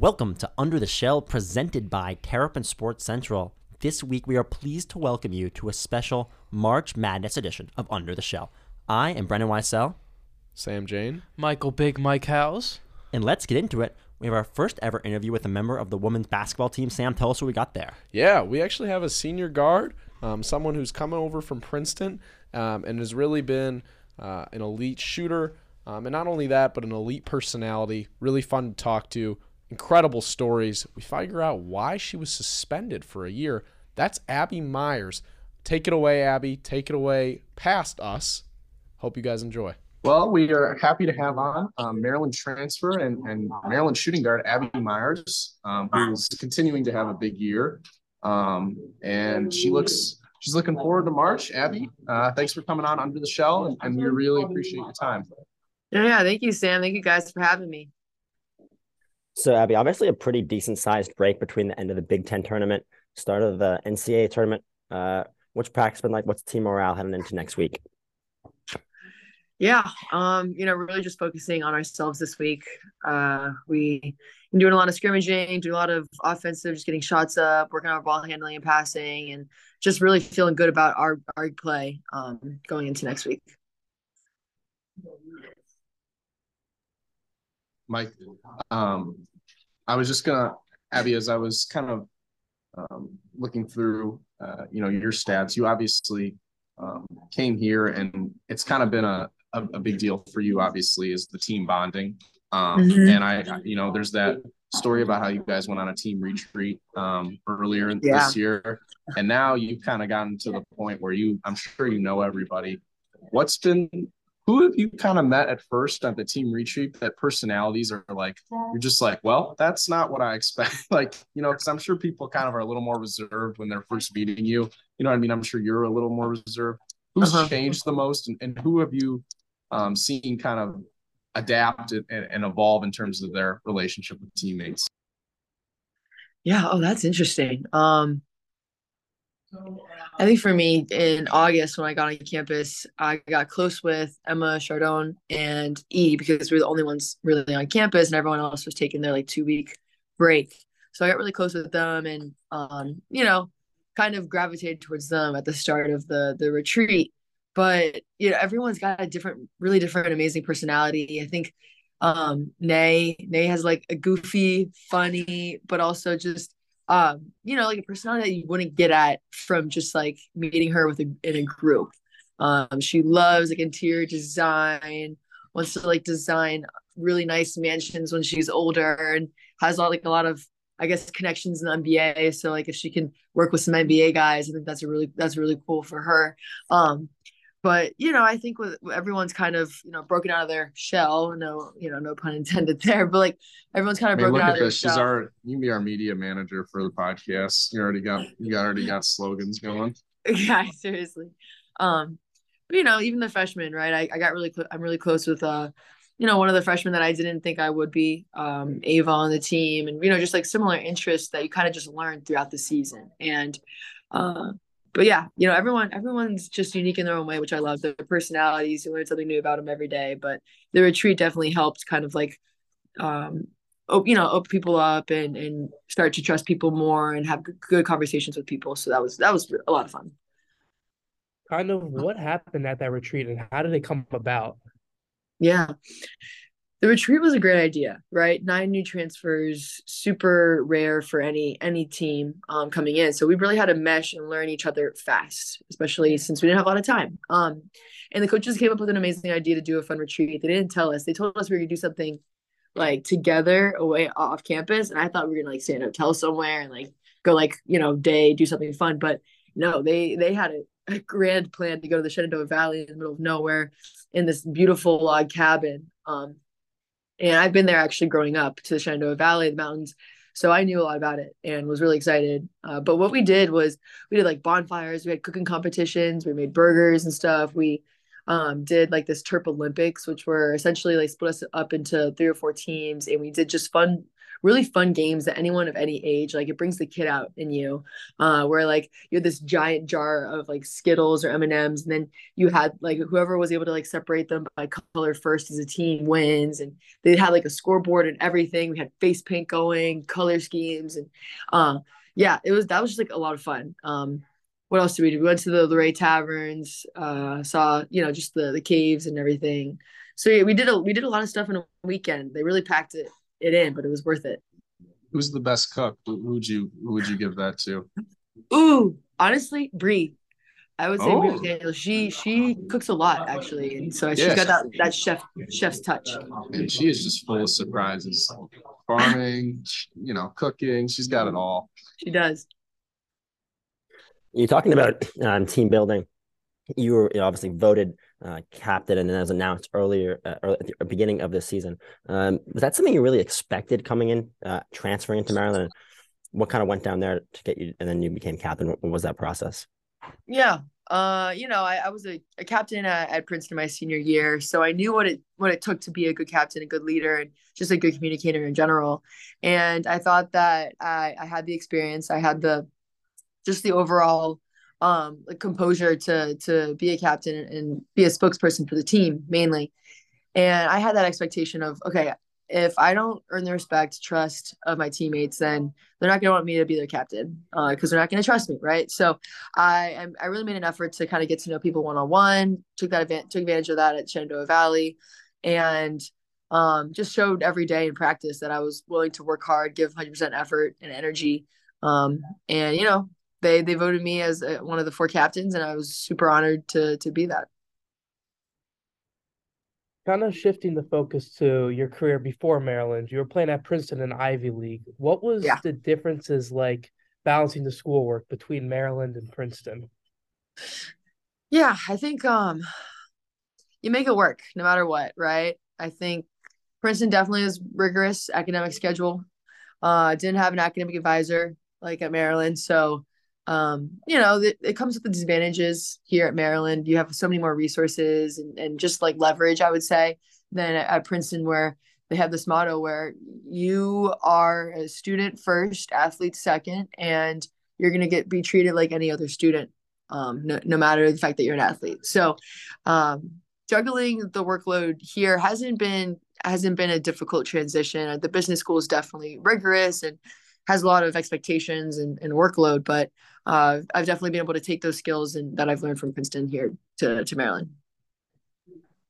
Welcome to Under the Shell, presented by Terrapin Sports Central. This week, we are pleased to welcome you to a special March Madness edition of Under the Shell. I am Brendan Weissel, Sam Jane. Michael Big Mike House. and let's get into it. We have our first ever interview with a member of the women's basketball team. Sam, tell us what we got there. Yeah, we actually have a senior guard, um, someone who's coming over from Princeton um, and has really been uh, an elite shooter. Um, and not only that, but an elite personality. Really fun to talk to. Incredible stories. We figure out why she was suspended for a year. That's Abby Meyers. Take it away, Abby. Take it away past us. Hope you guys enjoy. Well, we are happy to have on um, Maryland transfer and, and Maryland shooting guard Abby Meyers, um, who's continuing to have a big year. Um, and she looks she's looking forward to March. Abby, uh, thanks for coming on under the shell, and, and we really appreciate your time. Yeah, yeah, thank you, Sam. Thank you guys for having me. So, Abby, obviously a pretty decent sized break between the end of the Big Ten tournament, start of the NCAA tournament. Uh, what's practice been like? What's team morale heading into next week? Yeah, um, you know, really just focusing on ourselves this week. Uh, we doing a lot of scrimmaging, doing a lot of offensive, just getting shots up, working on our ball handling and passing, and just really feeling good about our our play um, going into next week. Mike, um, I was just gonna, Abby, as I was kind of um, looking through, uh, you know, your stats, you obviously um, came here, and it's kind of been a, a, a big deal for you. Obviously, is the team bonding, um, Mhm. and I, you know, there's that story about how you guys went on a team retreat um, earlier Yeah. this year, and now you've kind of gotten to the point where you, I'm sure you know everybody. What's been who have you kind of met at first at the team retreat that personalities are like you're just like well that's not what i expect like you know because i'm sure people kind of are a little more reserved when they're first meeting you you know what i mean i'm sure you're a little more reserved who's Uh-huh. changed the most and, and who have you um, seen kind of adapt and, and evolve in terms of their relationship with teammates Yeah. Oh, that's interesting. Um, I think for me in August when I got on campus, I got close with Emma Chardon and E because we were the only ones really on campus and everyone else was taking their like two week break. So I got really close with them and um, you know, kind of gravitated towards them at the start of the the retreat. But you know, everyone's got a different, really different, amazing personality. I think um Nay, Nay has like a goofy, funny, but also just um, you know, like a personality that you wouldn't get at from just like meeting her with a in a group. Um, she loves like interior design, wants to like design really nice mansions when she's older, and has a lot, like a lot of I guess connections in the NBA. So like if she can work with some NBA guys, I think that's a really that's really cool for her. Um, but you know, I think with everyone's kind of you know broken out of their shell. No, you know, no pun intended there. But like everyone's kind I of mean, broken out of their this. She's shell. our you can be our media manager for the podcast. You already got you got already got slogans going. yeah seriously um but you know even the freshmen right i, I got really clo- i'm really close with uh you know one of the freshmen that i didn't think i would be um ava on the team and you know just like similar interests that you kind of just learn throughout the season and uh but yeah you know everyone everyone's just unique in their own way which i love their personalities you learn something new about them every day but the retreat definitely helped kind of like um op- you know open people up and and start to trust people more and have good, good conversations with people so that was that was a lot of fun Kind of what happened at that retreat and how did it come about? Yeah. The retreat was a great idea, right? Nine new transfers, super rare for any any team um, coming in. So we really had to mesh and learn each other fast, especially since we didn't have a lot of time. Um, and the coaches came up with an amazing idea to do a fun retreat. They didn't tell us. They told us we were gonna do something like together away off campus, and I thought we were gonna like stay in a hotel somewhere and like go like you know day do something fun. But no, they they had a, a grand plan to go to the Shenandoah Valley in the middle of nowhere in this beautiful log cabin. Um, and I've been there actually growing up to the Shenandoah Valley, the mountains. So I knew a lot about it and was really excited. Uh, but what we did was we did like bonfires, we had cooking competitions, we made burgers and stuff. We um, did like this Terp Olympics, which were essentially like split us up into three or four teams, and we did just fun really fun games that anyone of any age like it brings the kid out in you uh where like you had this giant jar of like skittles or m&ms and then you had like whoever was able to like separate them by color first as a team wins and they had like a scoreboard and everything we had face paint going color schemes and uh yeah it was that was just like a lot of fun um what else did we do? We went to the Luray Caverns, uh, saw you know just the the caves and everything. So yeah, we did a we did a lot of stuff in a weekend. They really packed it it in, but it was worth it. Who's the best cook? Who would you who would you give that to? Ooh, honestly, Brie. I would say Oh. Brie Daniel. She she cooks a lot actually, and so she's Yeah. got that that chef chef's touch. And she is just full of surprises. Farming, you know, cooking. She's got it all. She does. You're talking about um, team building. You were obviously voted uh, captain, and then as announced earlier, uh, early, at the beginning of this season. Um, was that something you really expected coming in, uh, transferring into Maryland? What kind of went down there to get you, and then you became captain? What, what was that process? Yeah. Uh, you know, I, I was a, a captain at, at Princeton my senior year, so I knew what it what it took to be a good captain, a good leader, and just a good communicator in general. And I thought that I, I had the experience, I had the just the overall um like composure to to be a captain and be a spokesperson for the team mainly. And I had that expectation of okay, if I don't earn the respect, trust of my teammates, then they're not going to want me to be their captain uh, because they're not going to trust me, right? So I I really made an effort to kind of get to know people one on one. Took that advantage took advantage of that at Shenandoah Valley, and um, just showed every day in practice that I was willing to work hard, give 100% effort and energy. Um, and you know they they voted me as uh, one of the four captains, and I was super honored to to be that. Kind of shifting the focus to your career before Maryland, you were playing at Princeton and Ivy League. What was Yeah. the differences like balancing the schoolwork between Maryland and Princeton? Yeah, I think um you make it work no matter what, right? I think Princeton definitely is rigorous academic schedule. Uh didn't have an academic advisor like at Maryland, so um you know, it, it comes with the disadvantages here at Maryland. You have so many more resources and, and just like leverage, I would say, than at, at Princeton where they have this motto where you are a student first, athlete second, and you're gonna get be treated like any other student um, no, no matter the fact that you're an athlete. So, um, juggling the workload here hasn't been hasn't been a difficult transition. The business school is definitely rigorous and has a lot of expectations and, and workload, but uh, I've definitely been able to take those skills and that I've learned from Princeton here to to Maryland.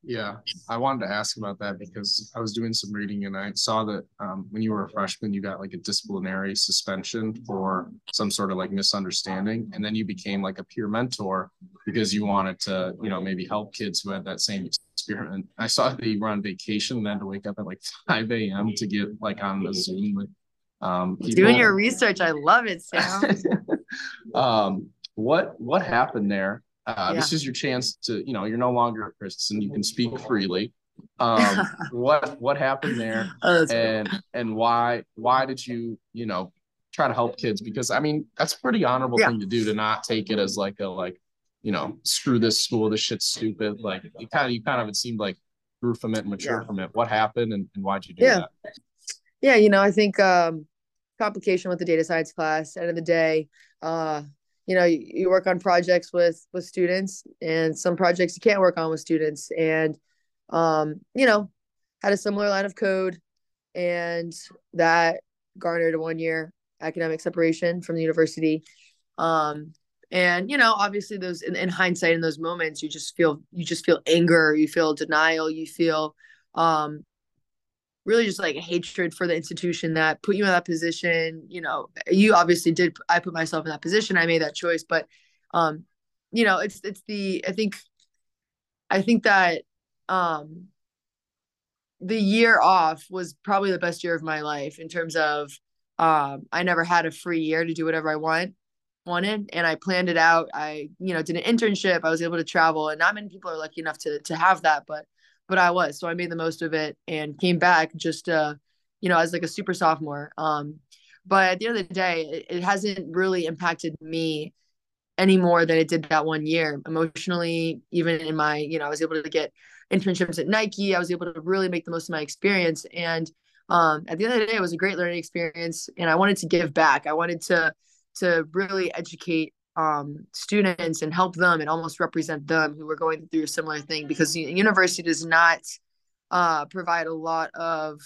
Yeah, I wanted to ask about that because I was doing some reading and I saw that um, when you were a freshman, you got like a disciplinary suspension for some sort of like misunderstanding, and then you became like a peer mentor because you wanted to, you know, maybe help kids who had that same experience. I saw that you were on vacation and then to wake up at like 5 a.m. to get like on the Zoom with um. Doing your research, I love it, Sam. um, what what happened there? Uh, This is your chance to, you know, you're no longer a Christian. You can speak freely. Um, what what happened there, Oh, that's cool. and and why why did you, you know, try to help kids? Because I mean, that's a pretty honorable Yeah. thing to do to not take it as like a like, you know, screw this school, this shit's stupid. Like you kind of you kind of it seemed like grew from it and matured Yeah. from it. What happened and, and why'd you do Yeah. that? Yeah you know i think um complication with the data science class end of the day uh you know you, you work on projects with with students and some projects you can't work on with students and um you know had a similar line of code and that garnered a one year academic separation from the university. Um and you know obviously those in, in hindsight in those moments you just feel you just feel anger you feel denial you feel um really just like hatred for the institution that put you in that position you know you obviously did i put myself in that position i made that choice but um you know it's it's the i think i think that um the year off was probably the best year of my life in terms of um i never had a free year to do whatever i want wanted and i planned it out. I you know did an internship i was able to travel and not many people are lucky enough to to have that but but I was. So I made the most of it and came back just uh, you know, as like a super sophomore. Um, but at the end of the day, it, it hasn't really impacted me any more than it did that one year emotionally, even in my, you know, I was able to get internships at Nike. I was able to really make the most of my experience. And um, at the end of the day, it was a great learning experience, and I wanted to give back. I wanted to to really educate um, students and help them and almost represent them who were going through a similar thing because the university does not uh, provide a lot of,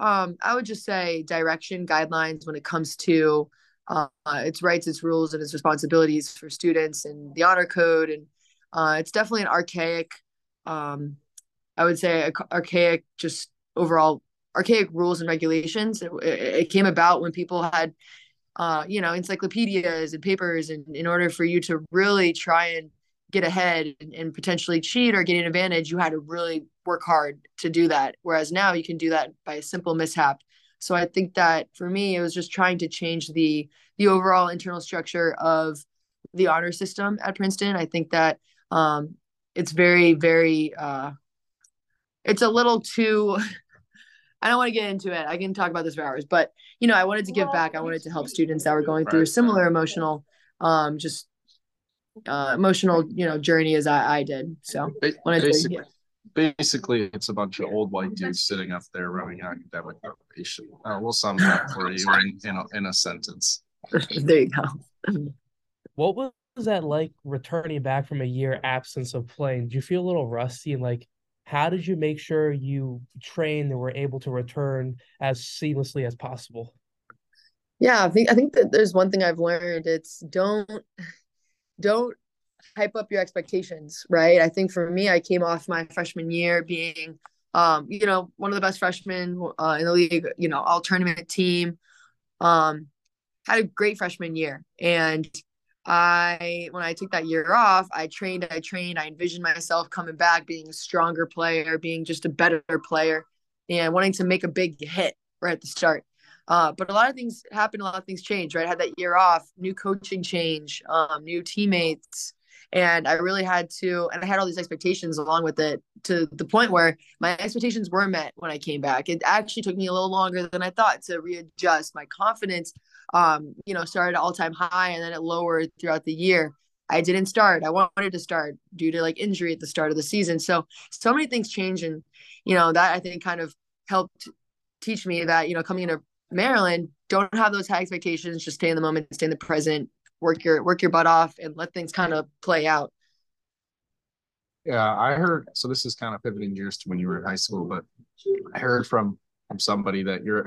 um, I would just say, direction guidelines when it comes to uh, its rights, its rules, and its responsibilities for students and the honor code. And uh, it's definitely an archaic, um, I would say, archaic, just overall archaic rules and regulations. It, it came about when people had, uh, you know, encyclopedias and papers, and in order for you to really try and get ahead and, potentially cheat or get an advantage, you had to really work hard to do that. Whereas now you can do that by a simple mishap. So I think that for me, it was just trying to change the the overall internal structure of the honor system at Princeton. I think that um, it's very, very, uh, it's a little too I don't want to get into it. I can talk about this for hours, but you know, I wanted to give back. I wanted to help students that were going through a similar emotional, um, just uh, emotional, you know, journey as I, I did. So basically, to, yeah. basically, it's a bunch of old white dudes sitting up there running academic motivation. Uh, we'll sum it up for you in, in a, in a sentence. there you go. what was that like returning back from a year absence of playing? Do you feel a little rusty and like how did you make sure you trained and were able to return as seamlessly as possible? Yeah, I think I think that there's one thing I've learned. It's don't don't hype up your expectations, right? I think for me, I came off my freshman year being, um, you know, one of the best freshmen uh, in the league. You know, all tournament team. Um, had a great freshman year, and I when I took that year off, I trained, I trained, I envisioned myself coming back, being a stronger player, being just a better player, and wanting to make a big hit right at the start. Uh, but a lot of things happened, a lot of things changed, right? I had that year off, new coaching change, um, new teammates, and I really had to, and I had all these expectations along with it to the point where my expectations were met when I came back. It actually took me a little longer than I thought to readjust. My confidence um, you know, started all time high and then it lowered throughout the year. I didn't start. I wanted to start due to like injury at the start of the season. So so many things change, and you know that I think kind of helped teach me that you know coming into Maryland, don't have those high expectations. Just stay in the moment, stay in the present, work your work your butt off, and let things kind of play out. Yeah, I heard. So this is kind of pivoting gears to when you were in high school, but I heard from from somebody that you're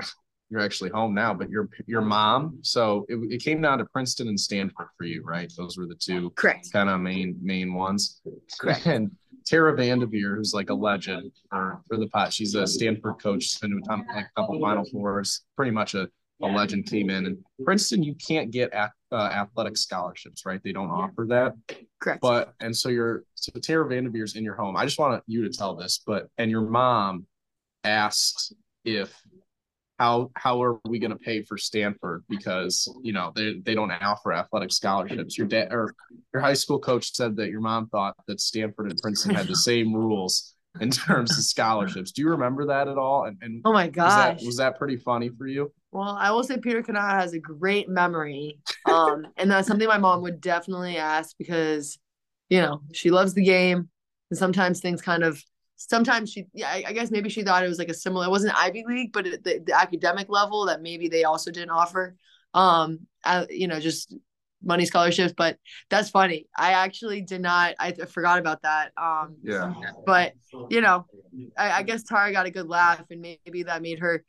you're actually home now, but your your mom. So it, it came down to Princeton and Stanford for you, right? Those were the two correct kind of main main ones. Correct. And Tara VanDerveer, who's like a legend for, for the pot. She's a Stanford coach. She's been to a, like a couple Final Fours. Pretty much a, a legend came in. And Princeton, you can't get at, uh, athletic scholarships, right? They don't offer that. Correct. But and so you're so Tara VanDerveer's in your home. I just want you to tell this, but and your mom asked if how how are we going to pay for Stanford because you know they they don't offer athletic scholarships. Your dad or your high school coach said that your mom thought that Stanford and Princeton had the same rules in terms of scholarships. Do you remember that at all? And, and oh my gosh, was that, was that pretty funny for you? Well, I will say Peter Kanata has a great memory, um, and that's something my mom would definitely ask because you know she loves the game, and sometimes things kind of sometimes she yeah I, I, guess maybe she thought it was like a similar it wasn't ivy league but the, the academic level that maybe they also didn't offer um I, you know just money scholarships but that's funny. I actually did not i forgot about that um yeah. but you know I, I guess tara got a good laugh and maybe that made her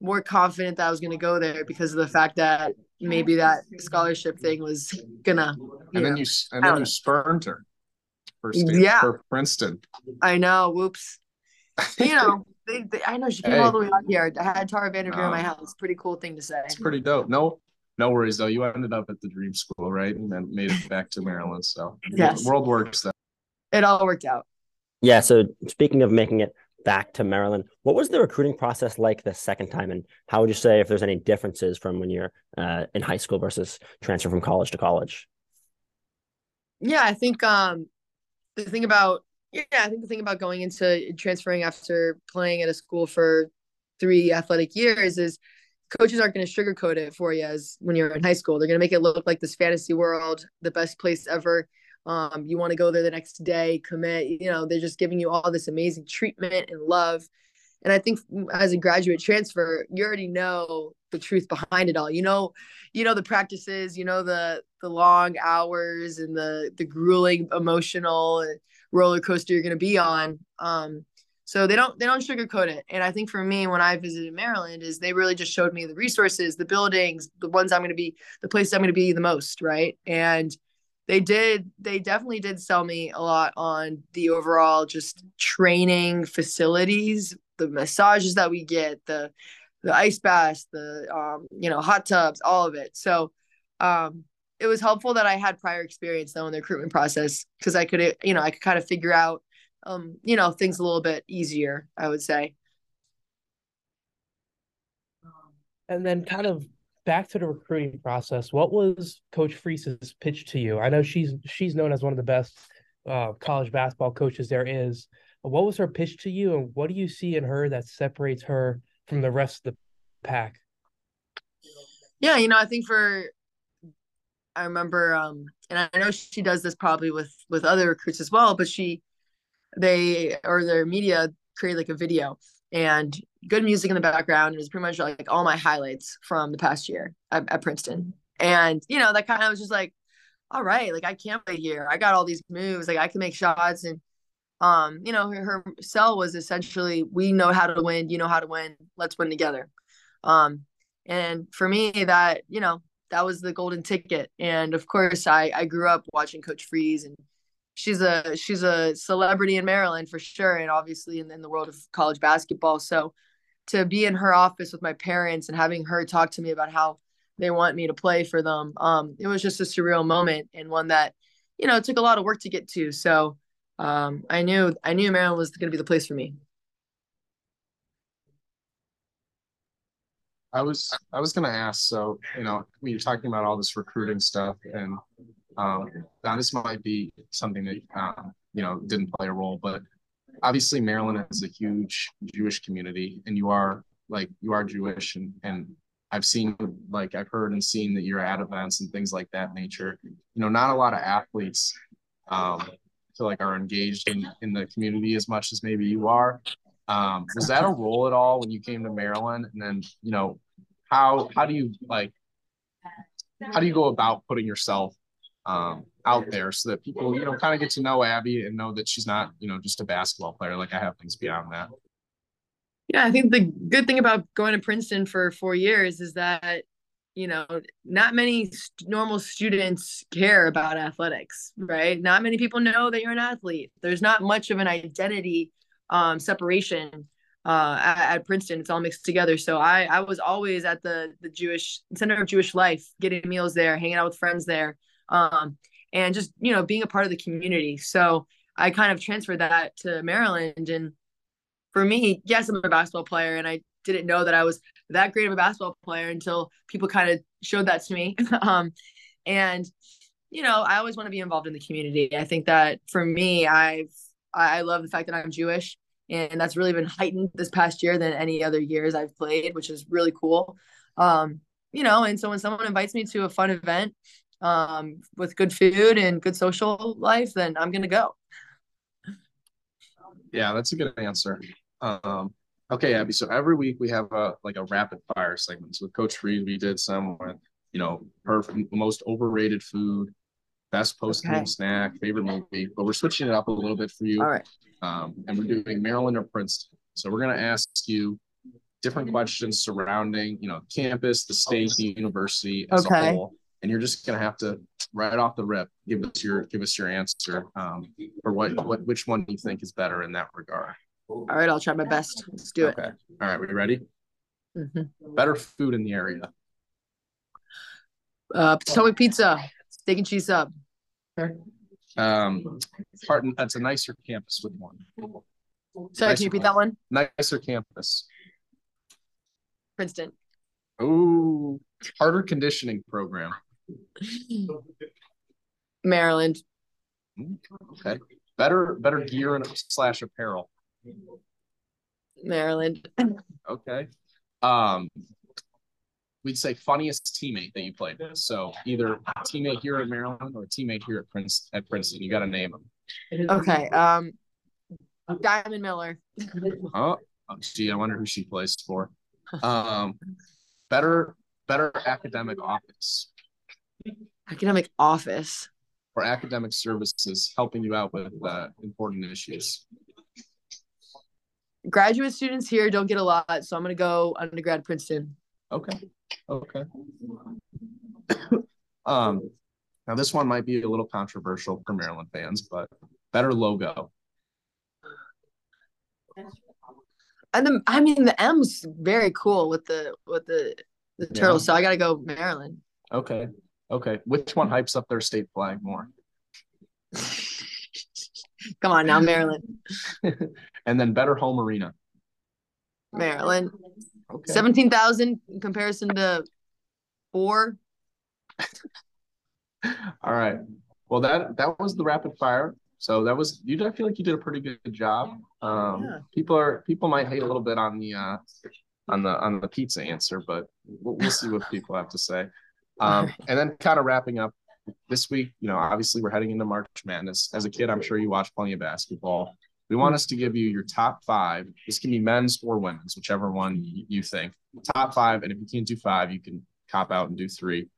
more confident that i was going to go there because of the fact that maybe that scholarship thing was gonna and then know, you and then you spurned her for, State, yeah. for Princeton. I know. Whoops. you know, they, they, I know she came hey. all the way out here. I had Tara VanDerveer in my house. Pretty cool thing to say. It's pretty dope. No, no worries though. You ended up at the dream school, right? And then made it back to Maryland. So yes. world works though. It all worked out. Yeah. So speaking of making it back to Maryland, what was the recruiting process like the second time? And how would you say if there's any differences from when you're uh, in high school versus transfer from college to college? Yeah, I think um, the thing about yeah, I think the thing about going into transferring after playing at a school for three athletic years is coaches aren't going to sugarcoat it for you as when you're in high school. They're going to make it look like this fantasy world, the best place ever. Um, you want to go there the next day, commit. You know, they're just giving you all this amazing treatment and love. And I think as a graduate transfer, you already know the truth behind it all. You know, you know the practices, you know the the long hours and the the grueling emotional roller coaster you're going to be on. Um, so they don't they don't sugarcoat it. And I think for me, when I visited Maryland, is they really just showed me the resources, the buildings, the ones I'm going to be, the places I'm going to be the most, right? And they did they definitely did sell me a lot on the overall just training facilities the massages that we get the the ice baths the um you know hot tubs all of it so um it was helpful that i had prior experience though in the recruitment process because i could you know i could kind of figure out um you know things a little bit easier i would say and then kind of back to the recruiting process, what was Coach Frese's pitch to you? I know she's she's known as one of the best uh, college basketball coaches there is. What was her pitch to you, and what do you see in her that separates her from the rest of the pack? Yeah, you know, I think for I remember, um, and I know she does this probably with with other recruits as well, but she they or their media create like a video and good music in the background. It was pretty much like all my highlights from the past year at, at Princeton. And, you know, that kind of was just like, all right, like I can't play here. I got all these moves, like I can make shots. And, um, you know, her, sell was essentially, we know how to win, you know how to win, let's win together. Um, and for me, that, you know, that was the golden ticket. And of course, I, I grew up watching Coach Frese and she's a she's a celebrity in Maryland for sure, and obviously in, in the world of college basketball. So to be in her office with my parents and having her talk to me about how they want me to play for them, um, it was just a surreal moment and one that you know it took a lot of work to get to. So um, I knew I knew Maryland was going to be the place for me. I was I was gonna ask. So you know, when you're talking about all this recruiting stuff, and um, now this might be something that um, you know didn't play a role, but obviously Maryland is a huge Jewish community, and you are like you are Jewish, and and I've seen like I've heard and seen that you're at events and things like that nature. You know, not a lot of athletes um, feel like are engaged in in the community as much as maybe you are. Um, was that a role at all when you came to Maryland? And then you know, how how do you like how do you go about putting yourself um, out there so that people, you know, kind of get to know Abby and know that she's not, you know, just a basketball player. Like I have things beyond that. Yeah, I think the good thing about going to Princeton for four years is that, you know, not many normal students care about athletics, right? Not many people know that you're an athlete. There's not much of an identity um, separation uh, at, at, Princeton. It's all mixed together. So I I was always at the the Jewish center of Jewish life, getting meals there, hanging out with friends there um, and just you know being a part of the community. So I kind of transferred that to Maryland, and for me, yes, I'm a basketball player, and I didn't know that I was that great of a basketball player until people kind of showed that to me. um, and you know, I always want to be involved in the community. I think that for me, I've I love the fact that I'm Jewish, and that's really been heightened this past year than any other years I've played, which is really cool. Um, you know, and so when someone invites me to a fun event um, with good food and good social life, then I'm gonna go. Yeah, that's a good answer. Um, okay, Abby. So every week we have a like a rapid fire segment. So with Coach Frese, we did some with you know her most overrated food, best post game okay. snack, favorite movie. But we're switching it up a little bit for you. All right. Um, and we're doing Maryland or Princeton. So we're gonna ask you different questions surrounding you know campus, the state, the university as okay. a whole and you're just gonna have to right off the rip give us your give us your answer um, or what what which one do you think is better in that regard. All right, I'll try my best. Let's do okay. it. All right, we ready? Mm-hmm. Better food in the area. Uh, Potomac pizza, steak and cheese sub. Um, part that's a nicer campus with one. Sorry, nicer can you repeat that one? Nicer campus. Princeton. Oh, harder conditioning program. Maryland. Okay. Better better gear and slash apparel. Maryland. Okay. Um we'd say funniest teammate that you played with. So either teammate here at Maryland or teammate here at Prince at Princeton. You got to name them. Okay. Um, Diamond Miller. oh, Oh, gee, I wonder who she plays for. Um, better, better academic office Academic office. or academic services helping you out with uh, important issues. Graduate students here don't get a lot, so I'm gonna go undergrad Princeton. Okay. Okay. um, now this one might be a little controversial for Maryland fans, but better logo. And the I mean the M's very cool with the with the the turtle, so I gotta go Maryland. Okay. Okay. Which one hypes up their state flag more? Come on now, Maryland. and then better home arena. Maryland. Okay. Seventeen thousand in comparison to four. All right. Well, that that was the rapid fire. So that was you. I feel like you did a pretty good job. Um, Yeah. People are people might hate a little bit on the uh, on the on the pizza answer, but we'll, we'll see what people have to say. Um, and then kind of wrapping up this week. You know, obviously we're heading into March Madness. As a kid, I'm sure you watched plenty of basketball. We want us to give you your top five. This can be men's or women's, whichever one you think. Top five, and if you can't do five, you can cop out and do three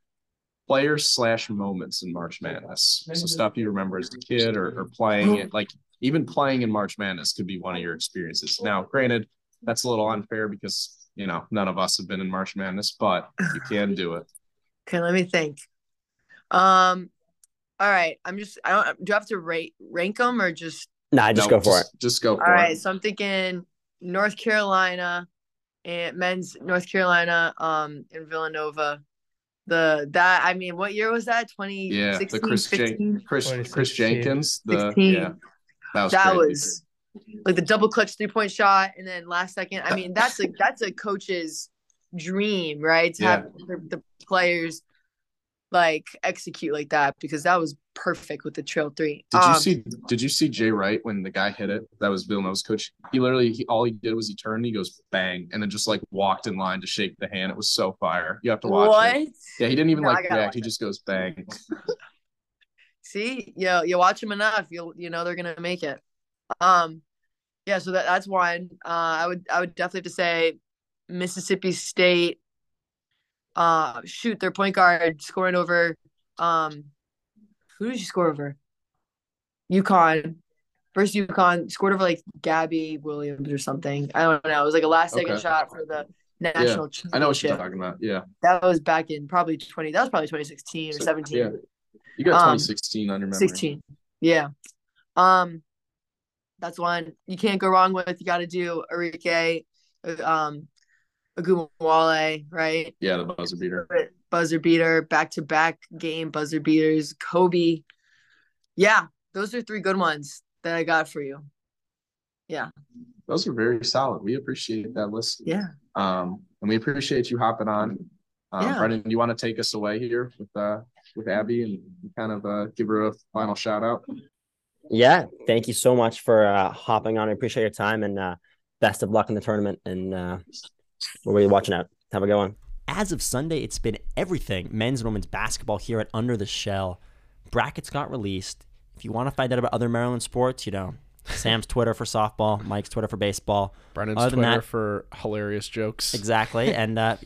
players slash moments in March Madness. So stuff you remember as a kid or, or playing it, like even playing in March Madness could be one of your experiences. Now, granted, that's a little unfair because you know none of us have been in March Madness, but you can do it. Okay, let me think. Um, all right. I'm just. I don't. Do I have to rate rank them or just? Nah, just No, go for it. Just go for it. All right. it. So I'm thinking North Carolina and men's North Carolina. Um, in Villanova. The that I mean, what year was that? Twenty Yeah, the Chris Jen- fifteen. Chris Kris Jenkins. The 16. yeah, that was that crazy. was like the double clutch three point shot, and then last second. I mean, that's a that's a coach's dream, right? To have the, the players like execute like that because that was perfect with the trail three. Did you Um, see? Did you see Jay Wright when the guy hit it? That was Bill Villanova's coach. He literally, he, all he did was he turned, he goes bang, and then just like walked in line to shake the hand. It was so fire. You have to watch what? it. Yeah, he didn't even No, like react. He just goes bang. See, you you watch them enough, you'll you know they're gonna make it. Um, yeah, so that that's one. Uh, I would I would definitely have to say Mississippi State. Uh, shoot, their point guard scoring over. Um, who did she score over? UConn. First UConn scored over like Gabby Williams or something. I don't know. It was like a last second Okay. shot for the national I know what you're talking about. Yeah, That was back in probably twenty. That was probably twenty sixteen or So, seventeen. yeah. you got Um, 2016 on your memory. 16 yeah um that's one you can't go wrong with you got to do Enrique um Agumawale, right Yeah, the buzzer beater. buzzer beater back to back game buzzer beaters Kobe yeah those are three good ones that I got for you Yeah. Those are very solid. We appreciate that list. yeah Um, and we appreciate you hopping on. Um, Yeah. Brendan, do you want to take us away here with uh with Abby and kind of uh give her a final shout out? Yeah, thank you so much for uh, hopping on. I appreciate your time and uh, best of luck in the tournament. And uh, we'll be watching out. Have a good one. As of Sunday, it's been everything men's and women's basketball here at Under the Shell. Brackets got released. If you want to find out about other Maryland sports, you know, Sam's Twitter for softball, Mike's Twitter for baseball. Brendan's Other Twitter that- for hilarious jokes. Exactly. and uh,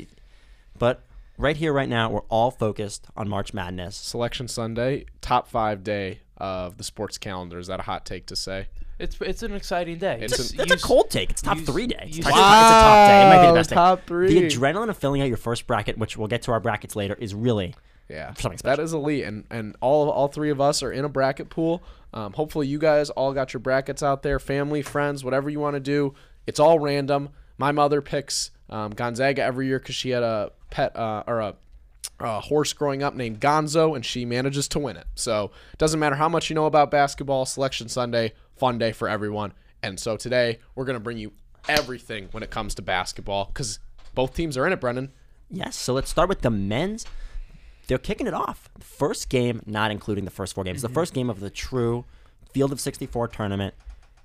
but right here, right now, we're all focused on March Madness. Selection Sunday, top five day of the sports calendar. Is that a hot take to say? It's it's an exciting day. It's It's, an- that's you a cold take. It's top you- three day. It's, you- top- it's a top day. It might be the best day. three. The adrenaline of filling out your first bracket, which we'll get to our brackets later, is really Yeah, Something special. is elite, and and all all three of us are in a bracket pool. Um, hopefully, you guys all got your brackets out there, family, friends, whatever you want to do. It's all random. My mother picks um, Gonzaga every year because she had a pet uh, or a, a horse growing up named Gonzo, and she manages to win it. So doesn't matter how much you know about basketball. Selection Sunday, fun day for everyone. And so today we're gonna bring you everything when it comes to basketball because both teams are in it, Brendan. Yes, so let's start with the men's. They're kicking it off. First game, not including the first four games, the mm-hmm. first game of the true Field of 64 tournament,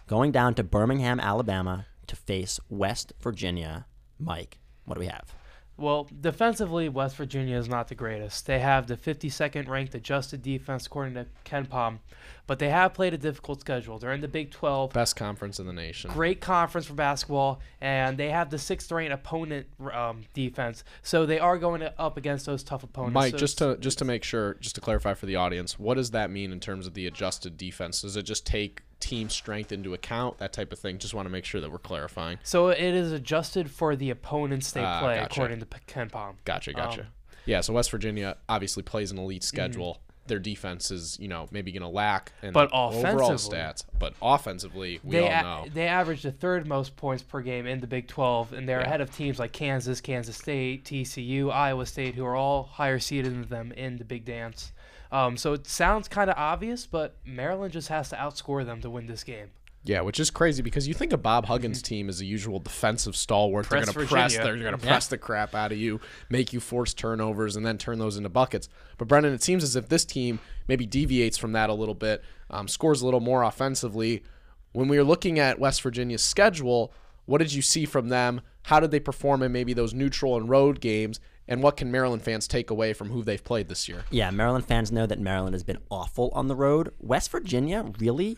going down to Birmingham, Alabama to face West Virginia. Mike, what do we have? Well, defensively, West Virginia is not the greatest. They have the 52nd ranked adjusted defense according to KenPom, but they have played a difficult schedule. They're in the Big 12, Best conference in the nation. great conference for basketball, and they have the sixth ranked opponent um, defense. So they are going up against those tough opponents. Mike, So just to just to make sure, just to clarify for the audience, what does that mean in terms of the adjusted defense? Does it just take team strength into account, that type of thing? Just want to make sure that we're clarifying. So it is adjusted for the opponents they Ah, play, gotcha. according to KenPom. Gotcha, gotcha. Um, yeah, so West Virginia obviously plays an elite schedule. Their defense is, you know, maybe going to lack in But overall stats. But offensively, we they all a- know. they average the third most points per game in the Big 12, and they're Yeah. ahead of teams like Kansas, Kansas State, TCU, Iowa State, who are all higher seeded than them in the Big Dance. Um, so it sounds kind of obvious, but Maryland just has to outscore them to win this game. Yeah, which is crazy because you think of Bob Huggins' team as a usual defensive stalwart. Press they're going to press. They're going to press the crap out of you, make you force turnovers, and then turn those into buckets. But Brendan, it seems as if this team maybe deviates from that a little bit, um, scores a little more offensively. When we were looking at West Virginia's schedule, what did you see from them? How did they perform in maybe those neutral and road games? And what can Maryland fans take away from who they've played this year? Yeah, Maryland fans know that Maryland has been awful on the road. West Virginia, really,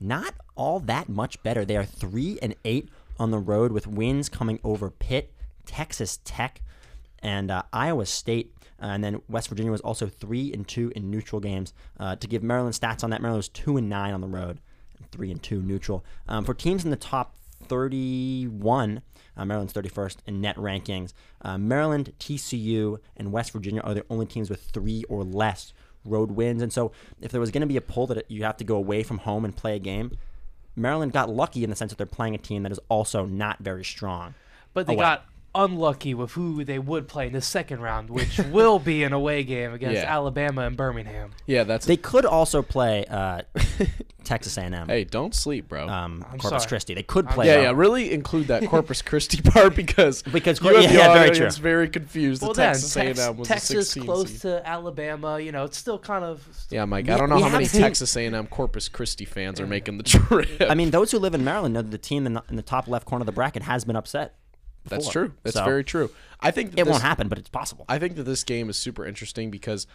not all that much better. They are three and eight on the road with wins coming over Pitt, Texas Tech, and uh, Iowa State. Uh, and then West Virginia was also three and two in neutral games. Uh, to give Maryland stats on that, Maryland was two and nine on the road, and three and two neutral. Um, for teams in the top 31, uh, Maryland's 31st in net rankings. Uh, Maryland, TCU, and West Virginia are the only teams with three or less road wins. And so, if there was going to be a pull that you have to go away from home and play a game, Maryland got lucky in the sense that they're playing a team that is also not very strong. But they Away. got unlucky with who they would play in the second round, which will be an away game against Yeah. Alabama and Birmingham. Yeah, that's They could also play uh, Texas A&M, hey, don't sleep, bro. um, I'm Corpus sorry. Christi. They could play. yeah, though. yeah. Really include that Corpus Christi part because Because you have yeah, the yeah, very audience true. very confused. Well, the Texas then, A&M Tex- was Texas a 16 close seed. to Alabama. You know, it's still kind of. Yeah, Mike. We- I don't know we how many seen- Texas A&M Corpus Christi fans are making the trip. I mean, those who live in Maryland know that the team in the, in the top left corner of the bracket has been upset. That's true. That's So, very true. I think It this, won't happen, but it's possible. I think that this game is super interesting because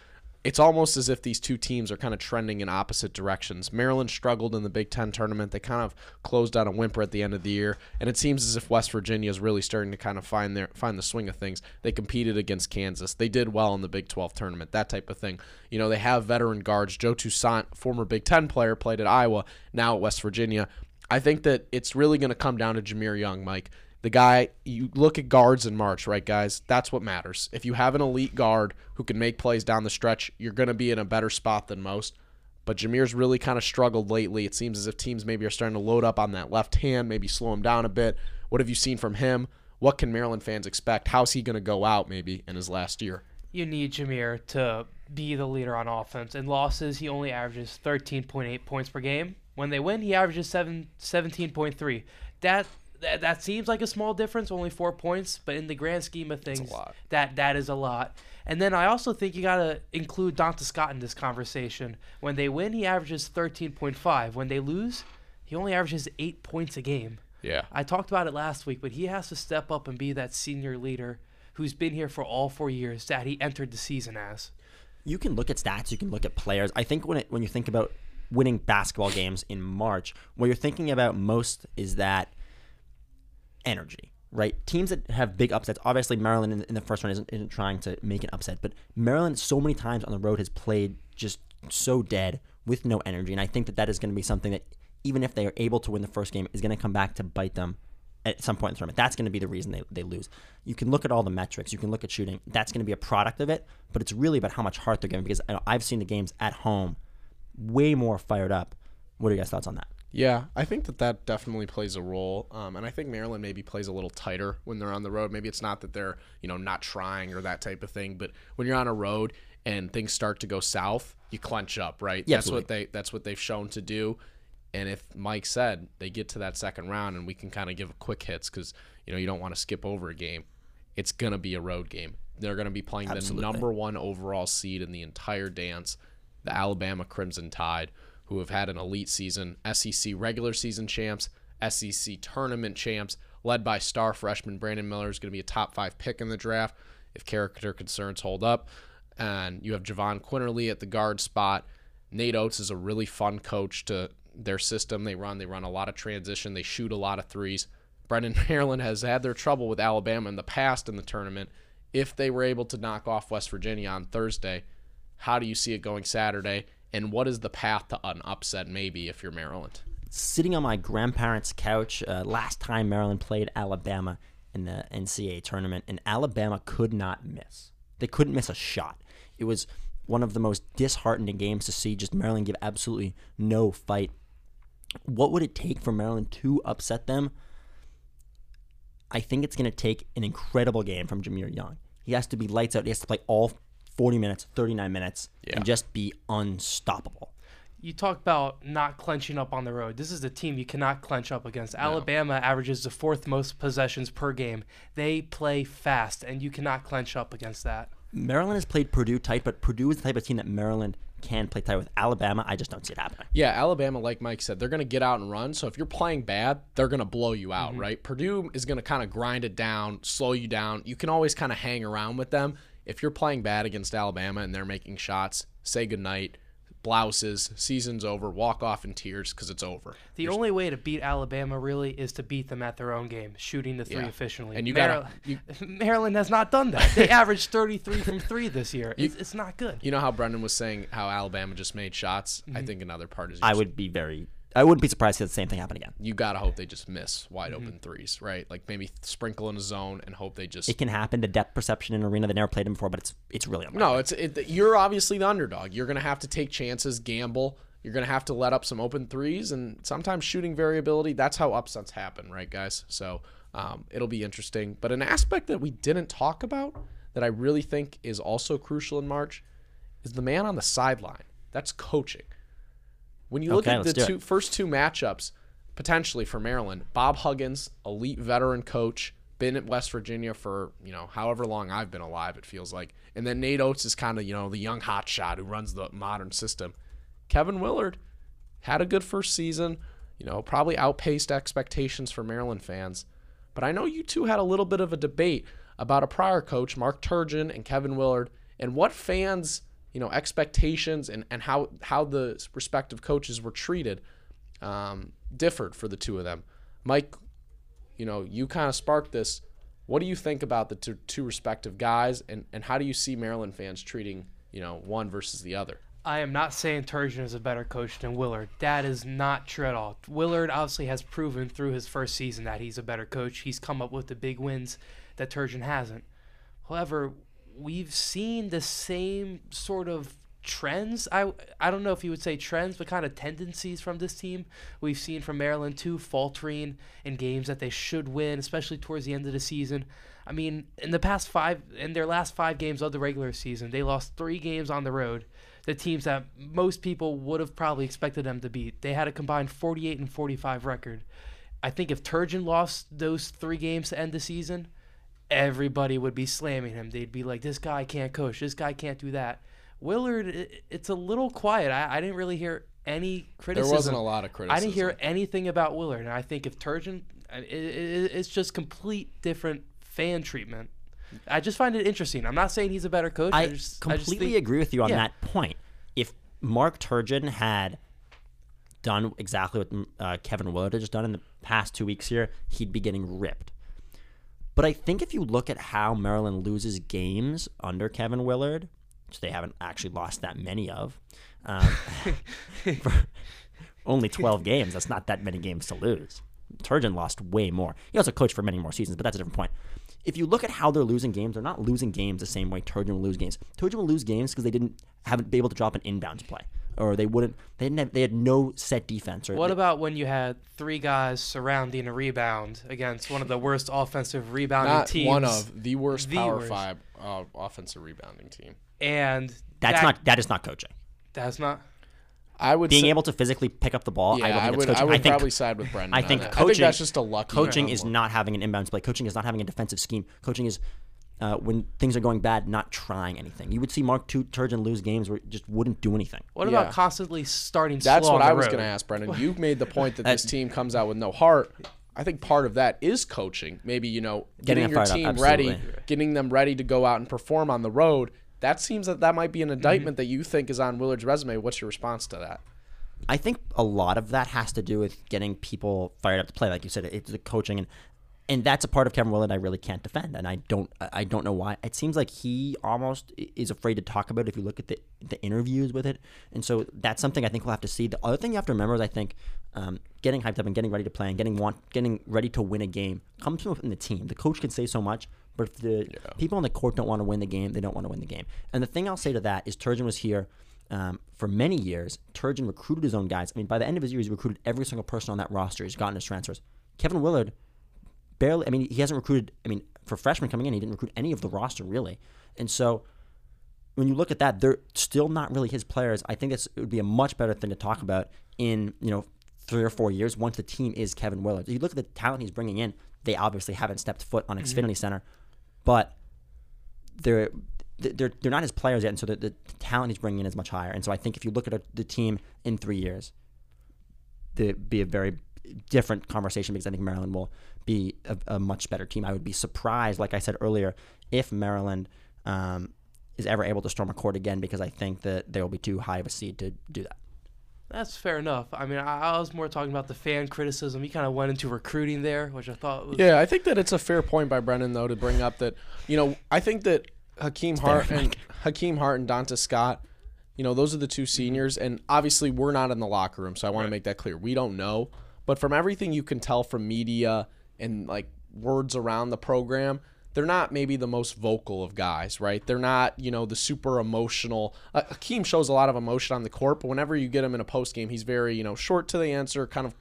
it's almost as if these two teams are kind of trending in opposite directions. Maryland struggled in the Big Ten tournament. They kind of closed on a whimper at the end of the year, and it seems as if West Virginia is really starting to kind of find their find the swing of things. They competed against Kansas. They did well in the Big 12 tournament. That type of thing. You know, they have veteran guards. Joe Toussaint, former Big Ten player, played at Iowa, now at West Virginia. I think that it's really going to come down to Jahmir Young, Mike. The guy, you look at guards in March, right, guys? That's what matters. If you have an elite guard who can make plays down the stretch, you're going to be in a better spot than most. But Jahmir's really kind of struggled lately. It seems as if teams maybe are starting to load up on that left hand, maybe slow him down a bit. What have you seen from him? What can Maryland fans expect? How's he going to go out maybe in his last year? You need Jahmir to be the leader on offense. In losses, he only averages 13.8 points per game. When they win, he averages seven, 17.3. That, that that seems like a small difference, only four points, but in the grand scheme of things, lot. that that is a lot. And then I also think you gotta include Donta Scott in this conversation. When they win, he averages 13.5. When they lose, he only averages eight points a game. Yeah. I talked about it last week, but he has to step up and be that senior leader who's been here for all four years that he entered the season as. you can look at stats, you can look at players. I think when it when you think about winning basketball games in March, what you're thinking about most is that energy, right? Teams that have big upsets. Obviously, Maryland in, the first one isn't, isn't trying to make an upset, but Maryland so many times on the road has played just so dead with no energy, and I think that that is going to be something that even if they are able to win the first game, is going to come back to bite them at some point in the tournament. That's going to be the reason they, they lose. You can look at all the metrics. You can look at shooting. That's going to be a product of it, but it's really about how much heart they're giving because uh, I've seen the games at home way more fired up. What are your guys' thoughts on that? Yeah, I think that that definitely plays a role, um, and I think Maryland maybe plays a little tighter when they're on the road. Maybe it's not that they're you know not trying or that type of thing, but when you're on a road and things start to go south, you clench up, right? Yeah, that's what they that's what they've shown to do. And if Mike said they get to that second round and we can kind of give quick hits because you know you don't want to skip over a game, it's gonna be a road game. They're gonna be playing Absolutely. the number one overall seed in the entire dance, the Alabama Crimson Tide, who have had an elite season, SEC regular season champs, SEC tournament champs, led by star freshman Brandon Miller, is going to be a top five pick in the draft if character concerns hold up. And you have Jahvon Quinerly at the guard spot. Nate Oats is a really fun coach to their system. They run, they run a lot of transition, they shoot a lot of threes. Brendan Maryland has had their trouble with Alabama in the past in the tournament. If they were able to knock off West Virginia on Thursday, how do you see it going Saturday? And what is the path to an upset, maybe, if you're Maryland? Sitting on my grandparents' couch uh, last time Maryland played Alabama in the NCAA tournament, and Alabama could not miss. They couldn't miss a shot. It was one of the most disheartening games to see just Maryland give absolutely no fight. What would it take for Maryland to upset them? I think it's going to take an incredible game from Jahmir Young. He has to be lights out. He has to play all 40 minutes, 39 minutes, Yeah. and just be unstoppable. You talk about not clenching up on the road. This is a team you cannot clench up against. Alabama averages the fourth most possessions per game. They play fast, and you cannot clench up against that. Maryland has played Purdue tight, but Purdue is the type of team that Maryland can play tight with. Alabama, I just don't see it happening. Yeah, Alabama, like Mike said, they're going to get out and run. So if you're playing bad, they're going to blow you out, mm-hmm. right? Purdue is going to kind of grind it down, slow you down. You can always kind of hang around with them. If you're playing bad against Alabama and they're making shots, say goodnight, blouses, season's over, walk off in tears because it's over. The only way to beat Alabama really is to beat them at their own game, shooting the three Yeah. efficiently. And you gotta- Maryland, you- Maryland has not done that. They averaged 33 from three this year. It's, it's not good. You know how Brendan was saying how Alabama just made shots? I mm-hmm. think another part is I would be very, I wouldn't be surprised to see the same thing happen again. you got to hope they just miss wide open threes, right? Like maybe sprinkle in a zone and hope they just It can happen to depth perception in an arena that never played them before, but it's it's really unlikely. No, it's it, you're obviously the underdog. You're gonna have to take chances, gamble. You're gonna have to let up some open threes, and sometimes shooting variability. That's how upsets happen, right, guys? So um, it'll be interesting. But an aspect that we didn't talk about that I really think is also crucial in March is the man on the sideline. That's coaching. When you look Okay, at the let's it. two first two matchups, potentially for Maryland, Bob Huggins, elite veteran coach, been at West Virginia for you know however long I've been alive. It feels like, and then Nate Oats is kind of you know the young hotshot who runs the modern system. Kevin Willard had a good first season, you know, probably outpaced expectations for Maryland fans. But I know you two had a little bit of a debate about a prior coach, Mark Turgeon and Kevin Willard, and what fans, you know, expectations and, and how how the respective coaches were treated um, differed for the two of them. Mike, you know, you kind of sparked this. What do you think about the two, two respective guys, and, and how do you see Maryland fans treating, you know, one versus the other? I am not saying Turgeon is a better coach than Willard. That is not true at all. Willard obviously has proven through his first season that he's a better coach. He's come up with the big wins that Turgeon hasn't. However, we've seen the same sort of trends. I I don't know if you would say trends, but kind of tendencies from this team. We've seen from Maryland too faltering in games that they should win, especially towards the end of the season. I mean, in the past five, in their last five games of the regular season, they lost three games on the road. The teams that most people would have probably expected them to beat. They had a combined 48 and 45 record. I think if Turgeon lost those three games to end the season, everybody would be slamming him. They'd be like, "This guy can't coach. This guy can't do that." Willard, i- it's a little quiet. I, I didn't really hear any criticism. There wasn't a lot of criticism. I didn't hear anything about Willard, and I think if Turgeon, it, it, it's just complete different fan treatment. I just find it interesting. I'm not saying he's a better coach. I, I just, I just completely think- agree with you on yeah. that point. If Mark Turgeon had done exactly what uh, Kevin Willard has done in the past two weeks here, he'd be getting ripped. But I think if you look at how Maryland loses games under Kevin Willard, which they haven't actually lost that many of, um, only 12 games, that's not that many games to lose. Turgeon lost way more. He also coached for many more seasons, but that's a different point. If you look at how they're losing games, they're not losing games the same way Turgeon will lose games. Turgeon will lose games because they didn't haven't been able to drop an inbounds play, or they wouldn't. They didn't. Have, they had no set defense. Or What they- about when you had three guys surrounding a rebound against one of the worst offensive rebounding Not teams? one of the worst The Power worst. Five uh, offensive rebounding team. and That's that- not. That is not coaching. That's not. I would Being say, able to physically pick up the ball. yeah, I, don't I think would. that's I coaching. would think probably side with Brendan. I think that. I coaching- think that's just a lucky. coaching is not having an inbounds play. Coaching is not having a defensive scheme. Coaching is uh, when things are going bad, not trying anything. You would see Mark Tu- Turgeon lose games where he just wouldn't do anything. What Yeah. about constantly starting That's slow what on the I was road? going to ask, Brendan. You made the point that Uh, this team comes out with no heart. I think part of that is coaching. Maybe you know Getting getting, them your fired up, team ready, absolutely. getting them ready to go out and perform on the road. That seems that that might be an indictment that you think is on Willard's resume. What's your response to that? I think a lot of that has to do with getting people fired up to play. Like you said, it's the coaching and and that's a part of Kevin Willard I really can't defend, and I don't I don't know why. It seems like he almost is afraid to talk about it if you look at the the interviews with it, and so that's something I think we'll have to see. The other thing you have to remember is I think um, getting hyped up and getting ready to play and getting want getting ready to win a game comes from within the team. The coach can say so much, but if the people on the court don't want to win the game, they don't want to win the game. And the thing I'll say to that is Turgeon was here um, for many years. Turgeon recruited his own guys. I mean, by the end of his year, he's recruited every single person on that roster. He's gotten his transfers. Kevin Willard barely. I mean, he hasn't recruited. I mean, for freshmen coming in, he didn't recruit any of the roster really. And so, when you look at that, they're still not really his players. I think it would be a much better thing to talk about in you know three or four years once the team is Kevin Willard. If you look at the talent he's bringing in, they obviously haven't stepped foot on mm-hmm. Xfinity Center, but they're they're they're not his players yet, and so the, the talent he's bringing in is much higher. And so I think if you look at a, the team in three years, there'd be a very different conversation because I think Maryland will be a, a much better team. I would be surprised, like I said earlier, if Maryland um, is ever able to storm a court again because I think that they will be too high of a seed to do that. That's fair enough. I mean, I, I was more talking about the fan criticism. He kind of went into recruiting there, which I thought was Yeah, I think that it's a fair point by Brendan though to bring up that you know I think that Hakeem Hart and Hakeem Hart and Donta Scott, you know those are the two seniors, and obviously we're not in the locker room, so I want to make that clear. We don't know, but from everything you can tell from media and like words around the program. They're not maybe the most vocal of guys, right? They're not, you know, the super emotional. Uh, Hakeem shows a lot of emotion on the court, but whenever you get him in a post game, he's very, you know, short to the answer, kind of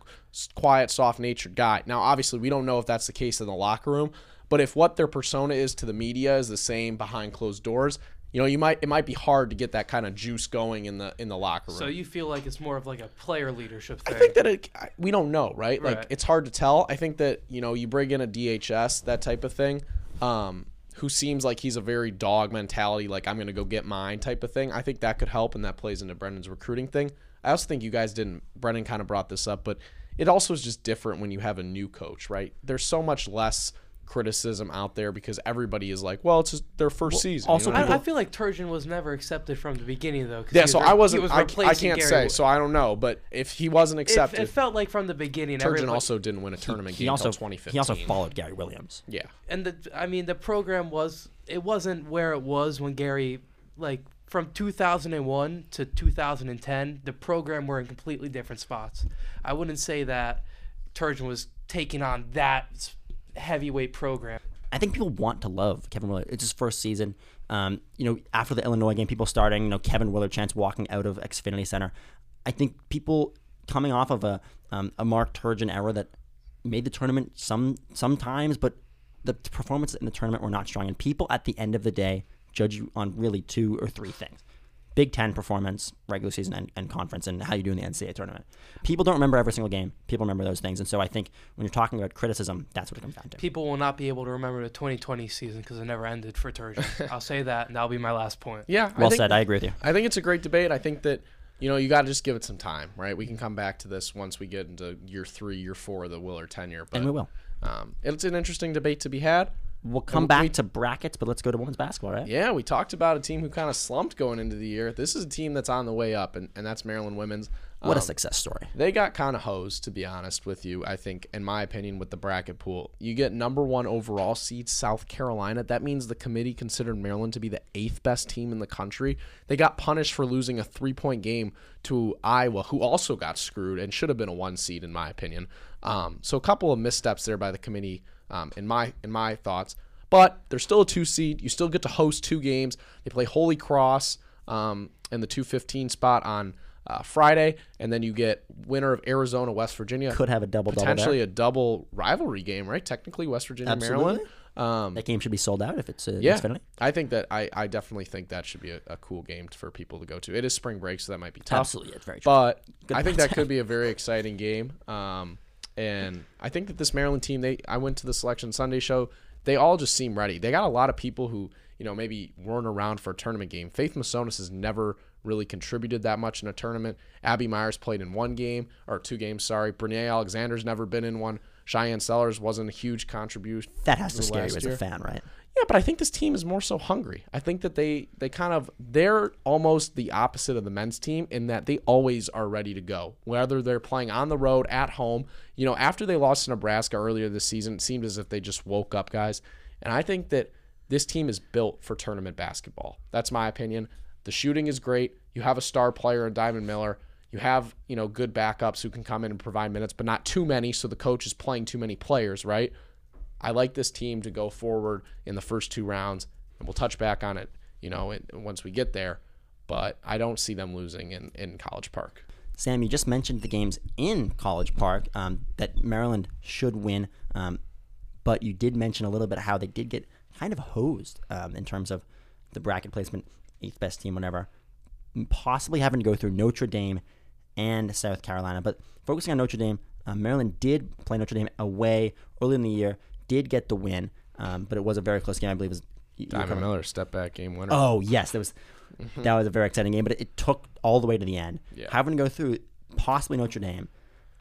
quiet, soft natured guy. Now, obviously, we don't know if that's the case in the locker room, but if what their persona is to the media is the same behind closed doors, you know, you might it might be hard to get that kind of juice going in the in the locker room. So you feel like it's more of like a player leadership thing. I think that it, we don't know, right? Like Right. it's hard to tell. I think that you know you bring in a DHS that type of thing, um, who seems like he's a very dog mentality, like I'm gonna go get mine type of thing. I think that could help, and that plays into Brendan's recruiting thing. I also think you guys didn't. Brendan kind of brought this up, but it also is just different when you have a new coach, right? There's so much less criticism out there because everybody is like, well, it's just their first season. you also know I mean? I, I feel like Turgeon was never accepted from the beginning though. yeah, was so re- I wasn't. was I, I can't Gary say, Wo- so I don't know. But if he wasn't It, accepted, it felt like from the beginning. Turgeon everybody- also didn't win a tournament He game also until 2015. he also followed Gary Williams. Yeah, and the I mean the program was it wasn't where it was when Gary like from 2001 to 2010 the program were in completely different spots. I wouldn't say that Turgeon was taking on that s- heavyweight program. I think people want to love Kevin Willard. It's his first season. Um, you know, after the Illinois game, people starting, you know, Kevin Willard chance walking out of Xfinity Center. I think people coming off of a um, a Mark Turgeon era that made the tournament some sometimes, but the performances in the tournament were not strong. And people at the end of the day judge you on really two or three things. Big Ten performance, regular season, and, and conference, and how you do in the NCAA tournament. People don't remember every single game. People remember those things, and so I think when you're talking about criticism, that's what it comes down to. People will not be able to remember the 2020 season because it never ended for Turgeon. I'll say that, and that'll be my last point. yeah. Well think, said. I agree with you. I think it's a great debate. I think that you know you got to just give it some time, right? We can come back to this once we get into year three, year four of the Willard tenure. But And we will. Um, it's an interesting debate to be had. We'll come back we- to brackets, but let's go to women's basketball, right? Yeah, we talked about a team who kind of slumped going into the year. This is a team that's on the way up, and, and that's Maryland women's. What a Um, success story. They got kind of hosed, to be honest with you. I think, in my opinion, with the bracket pool, you get number one overall seed South Carolina. That means the committee considered Maryland to be the eighth best team in the country. They got punished for losing a three point game to Iowa, who also got screwed and should have been a one seed, in my opinion. Um, so a couple of missteps there by the committee, um, in my in my thoughts. But they're still a two seed. You still get to host two games. They play Holy Cross um, in the two fifteen spot on uh, Friday, and then you get winner of Arizona, West Virginia. Could have a double double potentially there. a double rivalry game, right? Technically, West Virginia, Maryland. Um, That game should be sold out if it's uh, yeah, Xfinity. I think that I, I definitely think that should be a, a cool game for people to go to. It is spring break, so that might be tough. Absolutely, it's very true. But Good I think that could be a very exciting game. Um, and I think that this Maryland team, they I went to the Selection Sunday show. they all just seem ready. They got a lot of people who you know maybe weren't around for a tournament game. Faith Masonius has never really contributed that much in a tournament. Abby Meyers played in one game or two games. Sorry, Brinae Alexander's never been in one. Shyanne Sellers wasn't a huge contribution. That has to scare you as year. a fan, right? Yeah, but I think this team is more so hungry. I think that they they kind of they're almost the opposite of the men's team in that they always are ready to go. Whether they're playing on the road, at home, you know, after they lost to Nebraska earlier this season, it seemed as if they just woke up, guys. And I think that this team is built for tournament basketball. That's my opinion. The shooting is great. You have a star player in Diamond Miller. You have, you know, good backups who can come in and provide minutes, but not too many, so the coach is playing too many players, right? I like this team to go forward in the first two rounds, and we'll touch back on it, you know, once we get there. But I don't see them losing in, in College Park. Sam, you just mentioned the games in College Park um, that Maryland should win, um, but you did mention a little bit how they did get kind of hosed um, in terms of the bracket placement, eighth best team, whatever, possibly having to go through Notre Dame and South Carolina. But focusing on Notre Dame, uh, Maryland did play Notre Dame away early in the year, did get the win, um, but it was a very close game. I believe it was you- you Diamond covering- Miller, step back game winner. Oh yes, that was that was a very exciting game, but it, it took all the way to the end. Yeah. Having to go through possibly Notre Dame,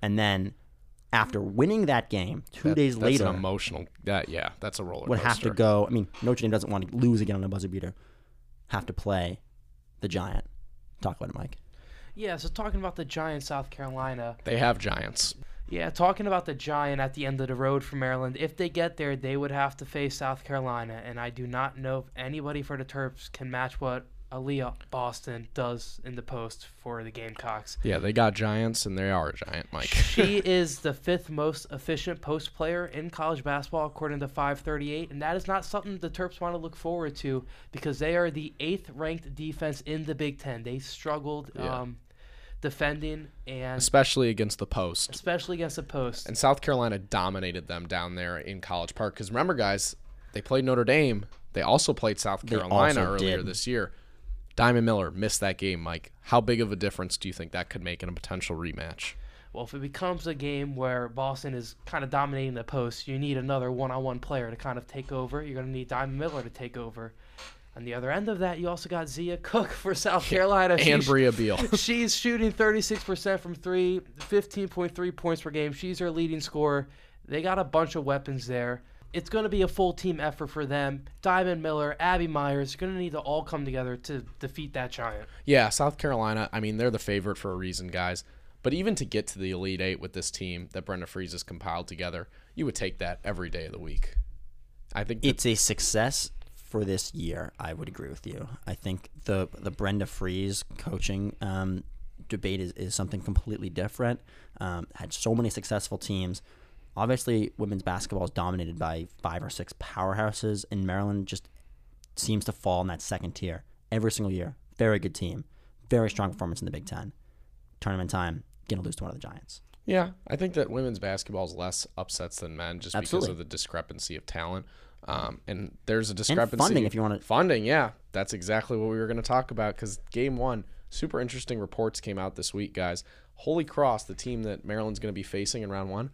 and then after winning that game, two That- days that's later an emotional. That yeah, that's a roller would have to coaster. go. I mean, Notre Dame doesn't want to lose again on a buzzer beater. Have to play the Giant. Talk about it, Mike. Yeah, so talking about the Giants, South Carolina. They have giants. Yeah, talking about the Giant at the end of the road for Maryland. If they get there, they would have to face South Carolina, and I do not know if anybody for the Terps can match what Aliyah Boston does in the post for the Gamecocks. Yeah, they got giants, and they are a giant, Mike. she is the fifth most efficient post player in college basketball, according to 538, and that is not something the Terps want to look forward to because they are the eighth ranked defense in the Big Ten. They struggled Yeah. um, defending and especially against the post. especially against the post. And South Carolina dominated them down there in College Park. Because remember, guys, they played Notre Dame. They also played South Carolina earlier did. this year. Diamond Miller missed that game, Mike. How big of a difference do you think that could make in a potential rematch? Well, if it becomes a game where Boston is kind of dominating the post, you need another one-on-one player to kind of take over. You're going to need Diamond Miller to take over. On the other end of that, you also got Zia Cooke for South Carolina. And She's- Bria Beal. She's shooting 36% from three, 15.3 points per game. She's their leading scorer. They got a bunch of weapons there. It's going to be a full team effort for them. Diamond Miller, Abby Meyers, going to need to all come together to defeat that giant. Yeah, South Carolina, I mean, they're the favorite for a reason, guys. But even to get to the Elite Eight with this team that Brenda Frese has compiled together, you would take that every day of the week. I think It's a success for this year. I would agree with you. I think the the Brenda Frese coaching um, debate is, is something completely different. Um, had so many successful teams. Obviously, women's basketball is dominated by five or six powerhouses, and Maryland just seems to fall in that second tier every single year. Very good team, very strong performance in the Big Ten. Tournament time, gonna lose to one of the Giants. Yeah, I think that women's basketball is less upsets than men just because of the discrepancy of talent. Um, and there's a discrepancy. And funding, if you want to. Funding, yeah, that's exactly what we were going to talk about because game one, super interesting reports came out this week, guys. Holy Cross, the team that Maryland's going to be facing in round one,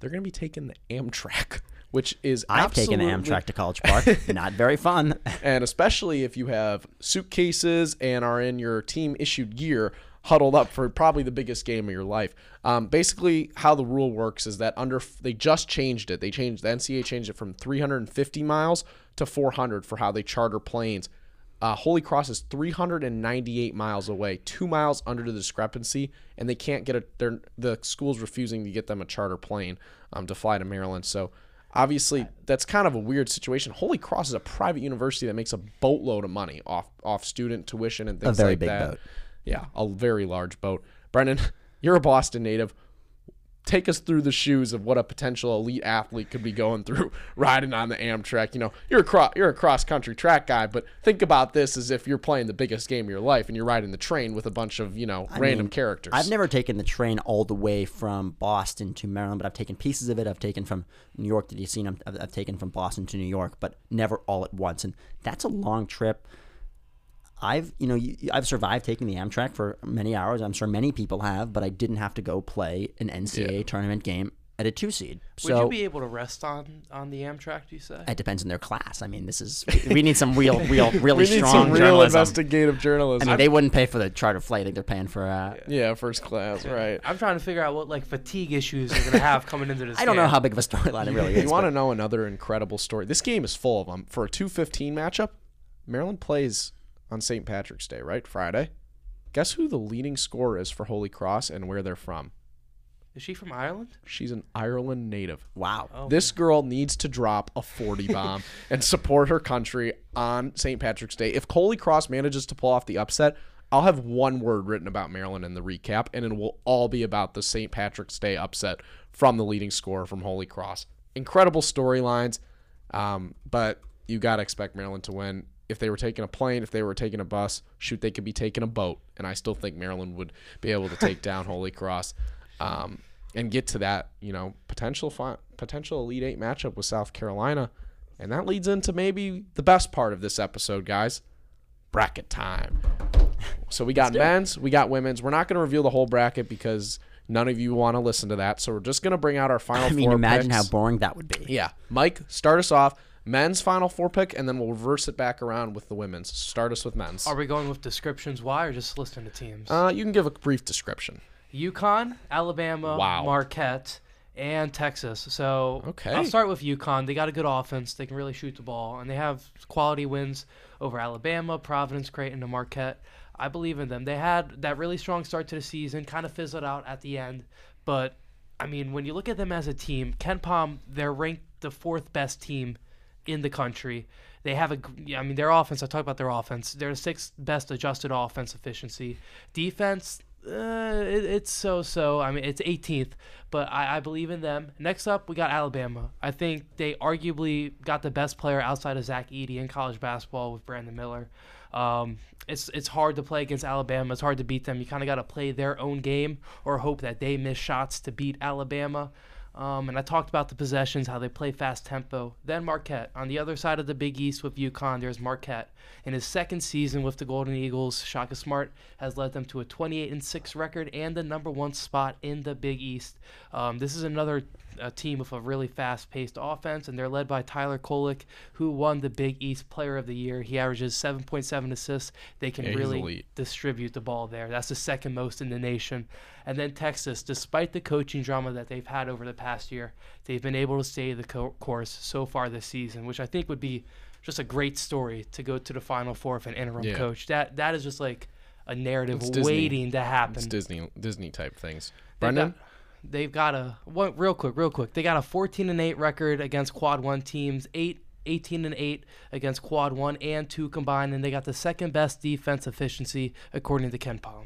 they're going to be taking the Amtrak, which is I've taken the Amtrak to College Park. Not very fun. and especially if you have suitcases and are in your team issued gear huddled up for probably the biggest game of your life. Um, basically, how the rule works is that under they just changed it. They changed the NCAA changed it from 350 miles to 400 for how they charter planes. Uh, Holy Cross is 398 miles away, two miles under the discrepancy, and they can't get a. They're, the school's refusing to get them a charter plane um, to fly to Maryland. So obviously that's kind of a weird situation. Holy Cross is a private university that makes a boatload of money off off student tuition and things very like big that. boat. Yeah, a very large boat. Brendan, you're a Boston native. Take us through the shoes of what a potential elite athlete could be going through riding on the Amtrak. You know, you're a cross, you're a cross country track guy, but think about this as if you're playing the biggest game of your life and you're riding the train with a bunch of you know I random mean, characters. I've never taken the train all the way from Boston to Maryland, but I've taken pieces of it. I've taken from New York to DC, and I've, I've taken from Boston to New York, but never all at once. And that's a long trip. I've, you know, you, I've survived taking the Amtrak for many hours. I'm sure many people have, but I didn't have to go play an NCAA tournament game at a two seed. Would you be able to rest on on the Amtrak? Do you say? it depends on their class. I mean, this is we need some real, real, really we need strong some real journalism. investigative I journalism. mean, they wouldn't pay for the charter flight. I think they're paying for. Uh, yeah, first class, right. I'm trying to figure out what like fatigue issues you're gonna have coming into this. I don't know how big of a storyline it really is. You want to know another incredible story? This game is full of them. For a 215 matchup, Maryland plays on St. Patrick's Day, right? Friday. Guess who the leading scorer is for Holy Cross and where they're from? Is she from Ireland? She's an Ireland native. Wow. Oh, This girl needs to drop a 40 bomb and support her country on St. Patrick's Day. If Holy Cross manages to pull off the upset, I'll have one word written about Maryland in the recap, and it will all be about the St. Patrick's Day upset from the leading scorer from Holy Cross. Incredible storylines, um, but you got to expect Maryland to win. If they were taking a plane, if they were taking a bus, shoot, they could be taking a boat, and I still think Maryland would be able to take down Holy Cross um, and get to that, you know, potential fi- potential Elite Eight matchup with South Carolina, and that leads into maybe the best part of this episode, guys. Bracket time. So we got men's, we got women's. We're not going to reveal the whole bracket because none of you want to listen to that. So we're just going to bring out our final I mean, four imagine picks. how boring that would be. Yeah, Mike, start us off. Men's final four pick, and then we'll reverse it back around with the women's. Start us with men's. Are we going with descriptions? Why or just listing the teams? Uh, you can give a brief description. UConn, Alabama, Wow. Marquette, and Texas. So Okay. I'll start with UConn. They got a good offense. They can really shoot the ball, and they have quality wins over Alabama, Providence, Creighton, and Marquette. I believe in them. They had that really strong start to the season, kind of fizzled out at the end. But I mean, when you look at them as a team, KenPom, they're ranked the fourth best team in the country. They have a, I mean, their offense. I talk about their offense. They're the sixth best adjusted offense efficiency. Defense, uh, it, it's so-so. I mean, it's 18th, but I, I believe in them. Next up, we got Alabama. I think they arguably got the best player outside of Zach Edey in college basketball with Brandon Miller. Um, it's it's hard to play against Alabama. It's hard to beat them. You kind of got to play their own game or hope that they miss shots to beat Alabama. Um, and I talked about the possessions, how they play fast tempo. Then Marquette. On the other side of the Big East with UConn, there's Marquette. In his second season with the Golden Eagles, Shaka Smart has led them to a 28 and 6 record and the number one spot in the Big East. Um, this is another uh, team with a really fast paced offense, and they're led by Tyler Kolek, who won the Big East Player of the Year. He averages 7.7 assists. They can Yeah, really distribute the ball there. That's the second most in the nation. And then Texas, despite the coaching drama that they've had over the past year, they've been able to stay the co- course so far this season, which I think would be just a great story to go to the Final Four with an interim Yeah. coach. That that is just like a narrative waiting to happen. It's Disney Disney type things. Brendan, they've got a one real quick, real quick. They got a 14 and 8 record against quad 1 teams, 8 18 and 8 against quad 1 and 2 combined and they got the second best defense efficiency according to KenPom.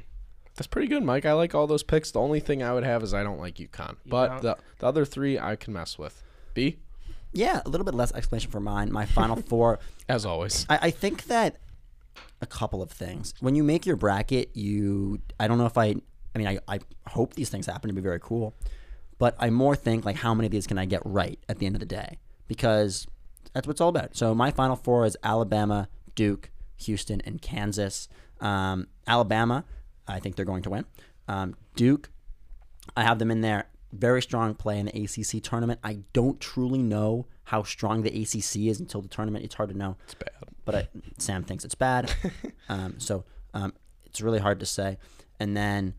that's pretty good, Mike. I like all those picks. The only thing I would have is I don't like UConn, but don't? the the other three I can mess with. B, Yeah, a little bit less explanation for mine. My final four. as always. I, I think that a couple of things. When you make your bracket, you I don't know if I I mean I, I hope these things happen to be very cool. But I more think like how many of these can I get right at the end of the day? Because that's what it's all about. So my final four is Alabama, Duke, Houston, and Kansas. Um, Alabama, I think they're going to win. Um, Duke, I have them in there. Very strong play in the ACC tournament. I don't truly know how strong the ACC is until the tournament. It's hard to know It's bad. but I, Sam thinks it's bad. um, so um, it's really hard to say. And then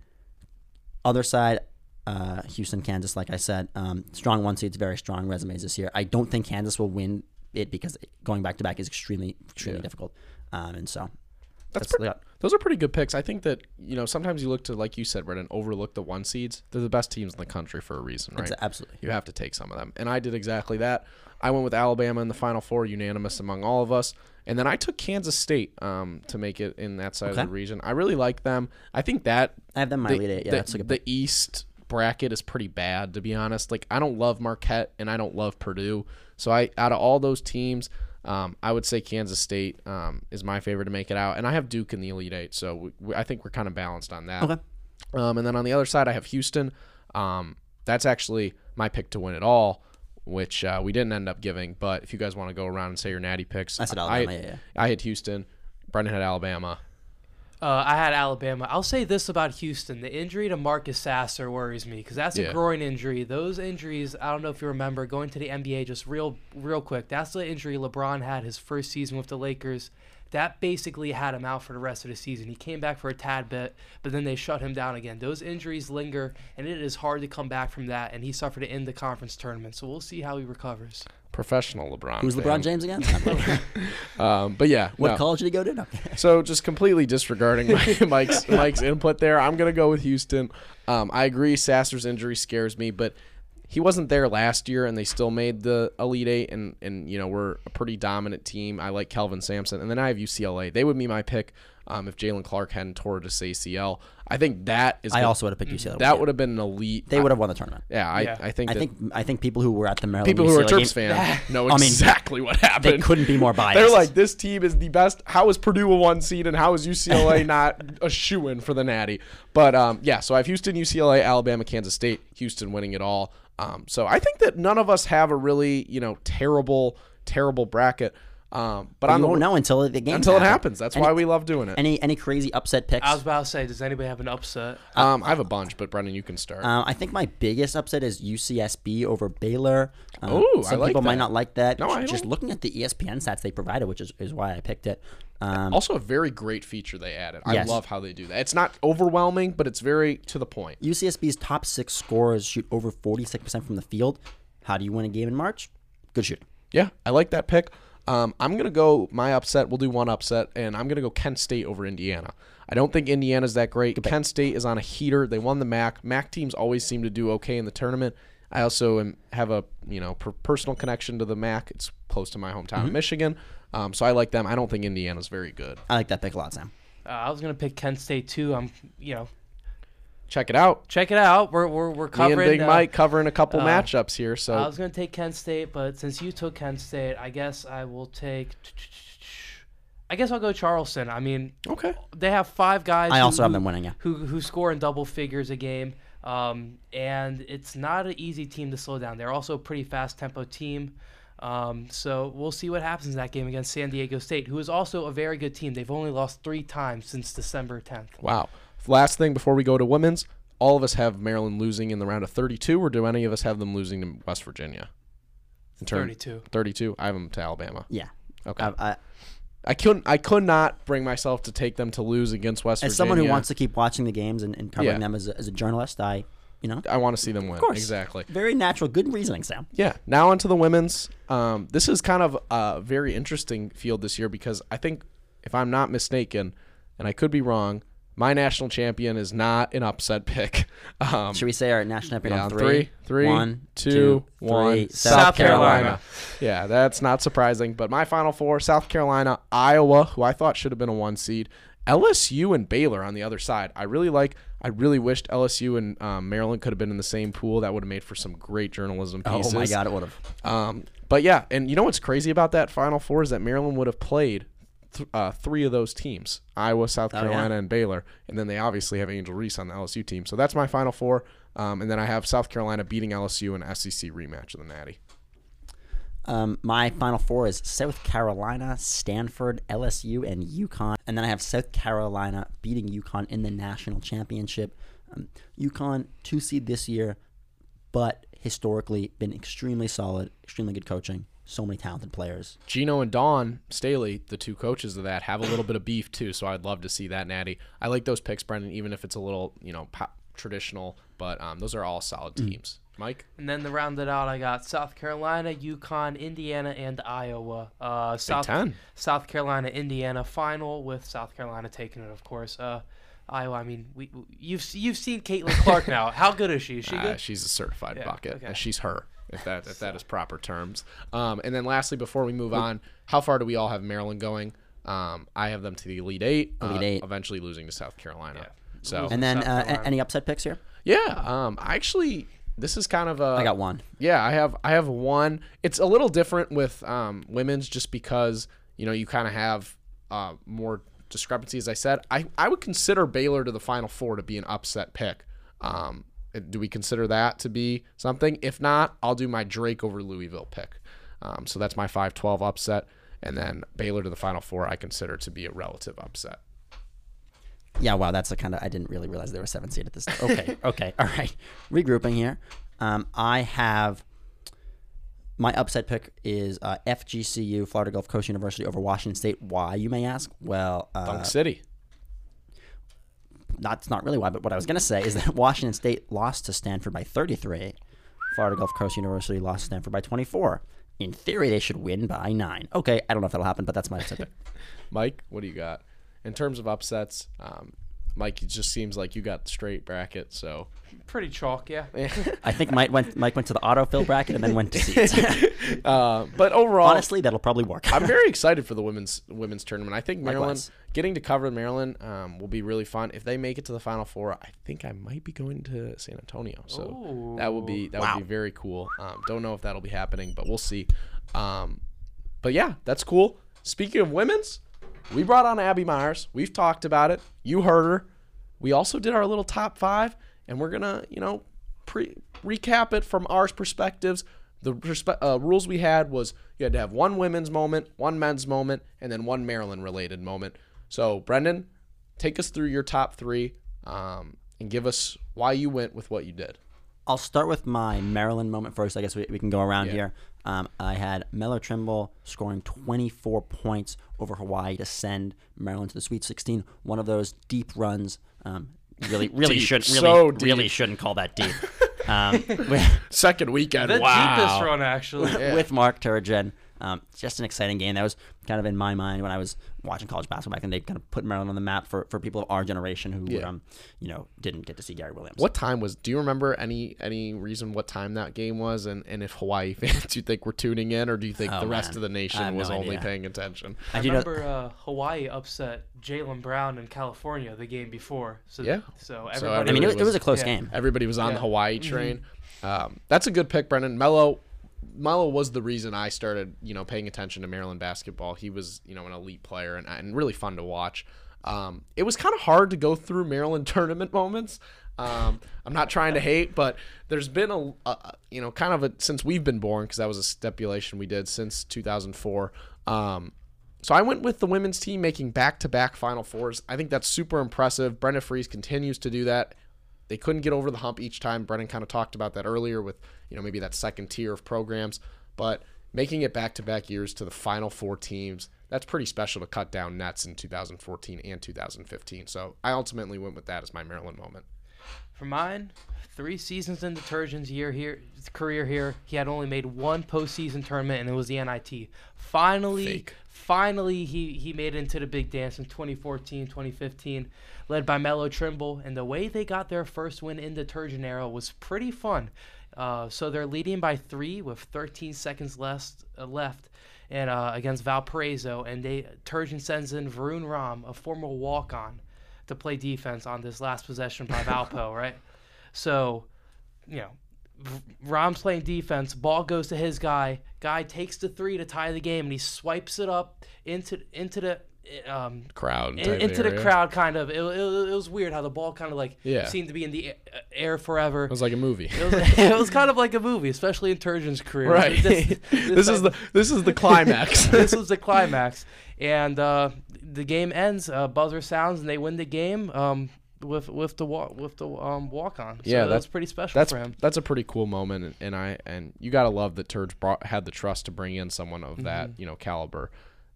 other side, uh, Houston, Kansas. Like I said, um, strong one seeds, very strong resumes this year. I don't think Kansas will win it because going back to back is extremely, extremely Yeah. difficult. Um, and so That's that's, pretty- Those are pretty good picks. I think that you know sometimes you look to like you said, Brendan, overlook the one seeds. They're the best teams in the country for a reason, right? that's absolutely. You have to take some of them. And I did exactly that. I went with Alabama in the Final Four, unanimous among all of us. And then I took Kansas State um, to make it in that side Okay. of the region. I really like them. I think that I have them my the, lead eight. Yeah, the, that's a good the. East bracket is pretty bad, to be honest. Like I don't love Marquette and I don't love Purdue. So I out of all those teams, um, I would say Kansas State um, is my favorite to make it out, and I have Duke in the Elite Eight. So we, we, I think we're kind of balanced on that. Okay. Um, and then on the other side, I have Houston. Um, that's actually my pick to win it all, which uh, we didn't end up giving. But if you guys want to go around and say your natty picks, I said I, Alabama. yeah, yeah. I had Houston. Brendan had Alabama. Uh, I had Alabama. I'll say this about Houston: the injury to Marcus Sasser worries me because that's a Yeah. groin injury. Those injuries, I don't know if you remember going to the NBA just real, real quick. That's the injury LeBron had his first season with the Lakers. That basically had him out for the rest of the season. He came back for a tad bit, but then they shut him down again. Those injuries linger, and it is hard to come back from that. And he suffered it in the conference tournament, so we'll see how he recovers. Professional LeBron. Who's fan. LeBron James again? Um, but yeah, what no. college did he go to? No. So just completely disregarding my, Mike's Mike's input there, I'm gonna go with Houston. Um, I agree, Sasser's injury scares me, but he wasn't there last year, and they still made the Elite Eight, and and you know we're a pretty dominant team. I like Kelvin Sampson, and then I have UCLA. They would be my pick um, if Jaylen Clark hadn't tore his ACL. I think that is. I gonna- also would have picked UCLA. that would have been an elite. They would have won the tournament. Yeah, I, Yeah. I think I that think I think people who were at the Maryland people who are Terps game, fans know I mean, exactly what happened. they couldn't be more biased. They're like, this team is the best. How is Purdue a one seed and how is UCLA not a shoe in for the Natty? But um, yeah, so I have Houston, UCLA, Alabama, Kansas State, Houston winning it all. Um, so I think that none of us have a really you know terrible, terrible bracket. Um, but But on you the won't know until the game until it happens. That's why we love doing it. Any any crazy upset picks? I was about to say, does anybody have an upset? Um, I have a bunch, but Brendan, you can start. Uh, I think my biggest upset is UCSB over Baylor. Um, Ooh, I some like people might not like that. No, I Just don't. looking at the ESPN stats they provided, which is, is why I picked it. Um, also, a very great feature they added. I Yes. love how they do that. It's not overwhelming, but it's very to the point. UCSB's top six scorers shoot over 46% from the field. How do you win a game in March? Good shooting. Yeah, I like that pick. Um, I'm gonna go my upset. We'll do one upset, and I'm gonna go Kent State over Indiana. I don't think Indiana's that great. Kent State is on a heater. They won the MAC. MAC teams always seem to do okay in the tournament. I also am, have a you know per- personal connection to the MAC. It's close to my hometown, of Michigan. Um, so I like them. I don't think Indiana's very good. I like that pick a lot, Sam. Uh, I was gonna pick Kent State too. I'm, you know, Check it out. check it out. We're we're, we're covering. Me covering. and Big uh, Mike covering a couple uh, matchups here. So I was gonna take Kent State, but since you took Kent State, I guess I will take. I guess I'll go Charleston. I mean, okay. they have five guys. I who- also have them winning, yeah. Who who score in double figures a game, um, and it's not an easy team to slow down. They're also a pretty fast tempo team. Um, so we'll see what happens in that game against San Diego State, who is also a very good team. They've only lost three times since December 10th. Wow. Last thing before we go to women's, all of us have Maryland losing in the round of 32, or do any of us have them losing to West Virginia? In term- 32. 32. I have them to Alabama. Yeah. Okay. I, I, I couldn't. I could not bring myself to take them to lose against West Virginia. as Virginia. someone who wants to keep watching the games and, and covering Yeah. them as a, as a journalist, I, you know, I want to see them win. of course. Exactly. Very natural, good reasoning, Sam. Yeah. Now onto the women's. Um, this is kind of a very interesting field this year because I think, if I'm not mistaken, and I could be wrong, my national champion is not an upset pick. Um, Should we say our national champion Yeah, on on three? three, three, One, two, two, one. three. South Carolina. Yeah, that's not surprising. But my final four: South Carolina, Iowa, who I thought should have been a one seed, LSU and Baylor on the other side. I really like. I really wished LSU and um, Maryland could have been in the same pool. That would have made for some great journalism pieces. Oh my God, it would have. Um, but yeah, and you know what's crazy about that Final Four is that Maryland would have played th- uh, three of those teams: Iowa, South Oh, yeah. Carolina, and Baylor. And then they obviously have Angel Reese on the LSU team. So that's my Final Four. Um, and then I have South Carolina beating LSU in SEC rematch of the Natty. Um, my final four is South Carolina, Stanford, LSU, and UConn. And then I have South Carolina beating UConn in the national championship. Um, UConn, two seed this year, but historically been extremely solid, extremely good coaching, so many talented players. Gino and Don Staley, the two coaches of that, have a little bit of beef too. So I'd love to see that Natty. I like those picks, Brendan, even if it's a little you know pop, traditional. But um, those are all solid teams. Mike. And then the round it out, I got South Carolina, UConn, Indiana, and Iowa. Uh, South Ten. South Carolina, Indiana final with South Carolina taking it, of course. Uh, Iowa. I mean, we, we- you've you've seen Caitlin Clark now. How good is she? Is she Uh, she's a certified Yeah, bucket. okay. Uh, She's her, if that if that is proper terms. Um, and then lastly, before we move on, how far do we all have Maryland going? Um, I have them to the Elite Eight, Elite uh, Eight. eventually losing to South Carolina. Yeah. So And then uh, any upset picks here? yeah, um, I actually this is kind of a I got one. yeah, I have I have one. It's a little different with um, women's just because you know you kind of have uh, more discrepancy. As I said, I I would consider Baylor to the Final Four to be an upset pick. Um, do we consider that to be something? If not, I'll do my Drake over Louisville pick. Um, so that's my 5-12 upset, and then Baylor to the Final Four I consider to be a relative upset. Yeah, wow, that's a kind of I didn't really realize there were seven seed at this. Okay, okay, all right. Regrouping here. Um, I have my upset pick is uh, FGCU, Florida Gulf Coast University over Washington State. Why, you may ask? Well, uh, Dunk City. That's not really why, but what I was going to say is that Washington State lost to Stanford by 33. Florida Gulf Coast University lost to Stanford by 24. In theory, they should win by nine. Okay, I don't know if that'll happen, but that's my pick. Mike, what do you got? In terms of upsets, um, Mike, it just seems like you got the straight bracket. So Pretty chalk, yeah. I think Mike went Mike went to the autofill bracket and then went to seeds. uh, but overall, Honestly, that'll probably work. I'm very excited for the women's women's tournament. I think Maryland Likewise. getting to cover Maryland um, will be really fun. If they make it to the Final Four, I think I might be going to San Antonio. So that would be that Wow. would be very cool. Um, don't know if that'll be happening, but we'll see. Um, but yeah, that's cool. Speaking of women's, we brought on Abby Meyers. We've talked about it. You heard her. We also did our little top five, and we're gonna, you know, pre recap it from our perspectives. The perspe- uh, rules we had was you had to have one women's moment, one men's moment, and then one Maryland related moment. So, Brendan, take us through your top three um, and give us why you went with what you did. I'll start with my Maryland moment first. I guess we, we can go around Yeah. here. Um, I had Melo Trimble scoring 24 points over Hawaii to send Maryland to the Sweet 16. One of those deep runs. Um, really, really Deep. shouldn't really, So deep. really shouldn't call that deep. um, with, Second weekend, The wow. deepest run, actually. with Mark Turgeon. Um, just an exciting game. That was kind of in my mind when I was watching college basketball back then. They kind of put Maryland on the map for, for people of our generation who, Yeah. um, you know, didn't get to see Gary Williams. What time was? Do you remember any any reason what time that game was, and, and if Hawaii fans do you think were tuning in, or do you think Oh, the rest man. of the nation was no only idea. paying attention? I I do know- remember uh, Hawaii upset Jaylen Brown in California the game before. So Yeah. So So everybody. I mean, it, everybody was, it was a close yeah. game. Everybody was on the Hawaii train. Um, that's a good pick, Brendan. Melo, Melo was the reason I started, you know, paying attention to Maryland basketball. He was, you know, an elite player and, and really fun to watch. Um, it was kind of hard to go through Maryland tournament moments. Um, I'm not trying to hate, but there's been a, a you know, kind of a since we've been born because that was a stipulation we did since 2004. Um, so I went with the women's team making back-to-back Final Fours. I think that's super impressive. Brenda Frese continues to do that. They couldn't get over the hump each time. Brennan kind of talked about that earlier with, you know, maybe that second tier of programs, but making it back-to-back years to the Final Four teams, that's pretty special to cut down nets in 2014 and 2015. So I ultimately went with that as my Maryland moment. For mine, three seasons in Detergent's year here, career here, he had only made one postseason tournament, and it was the NIT. Finally, Fake. finally, he he made it into the big dance in 2014, 2015, led by Melo Trimble, and the way they got their first win in Detergent era was pretty fun. Uh, so they're leading by three with 13 seconds left uh, left. And uh, against Valparaiso, and they Turgeon sends in Varun Ram, a former walk-on, to play defense on this last possession by Valpo, right? So, you know, Ram's playing defense. Ball goes to his guy. Guy takes the three to tie the game, and he swipes it up into into the um Crowd. into the crowd. Kind of. It, it, it was weird how the ball kind of like Yeah. seemed to be in the air forever. It was like a movie. It was, it was kind of like a movie, especially in Turgeon's career. right. This, This, is the this is the climax. this was the climax, and uh, the game ends. Uh, buzzer sounds, and they win the game um, with with the wa- with the um, walk on. So Yeah, that's, that's- pretty special that's for him. that's a pretty cool moment, and, and I and you gotta love that Turge brought had the trust to bring in someone of that Mm-hmm. you know caliber.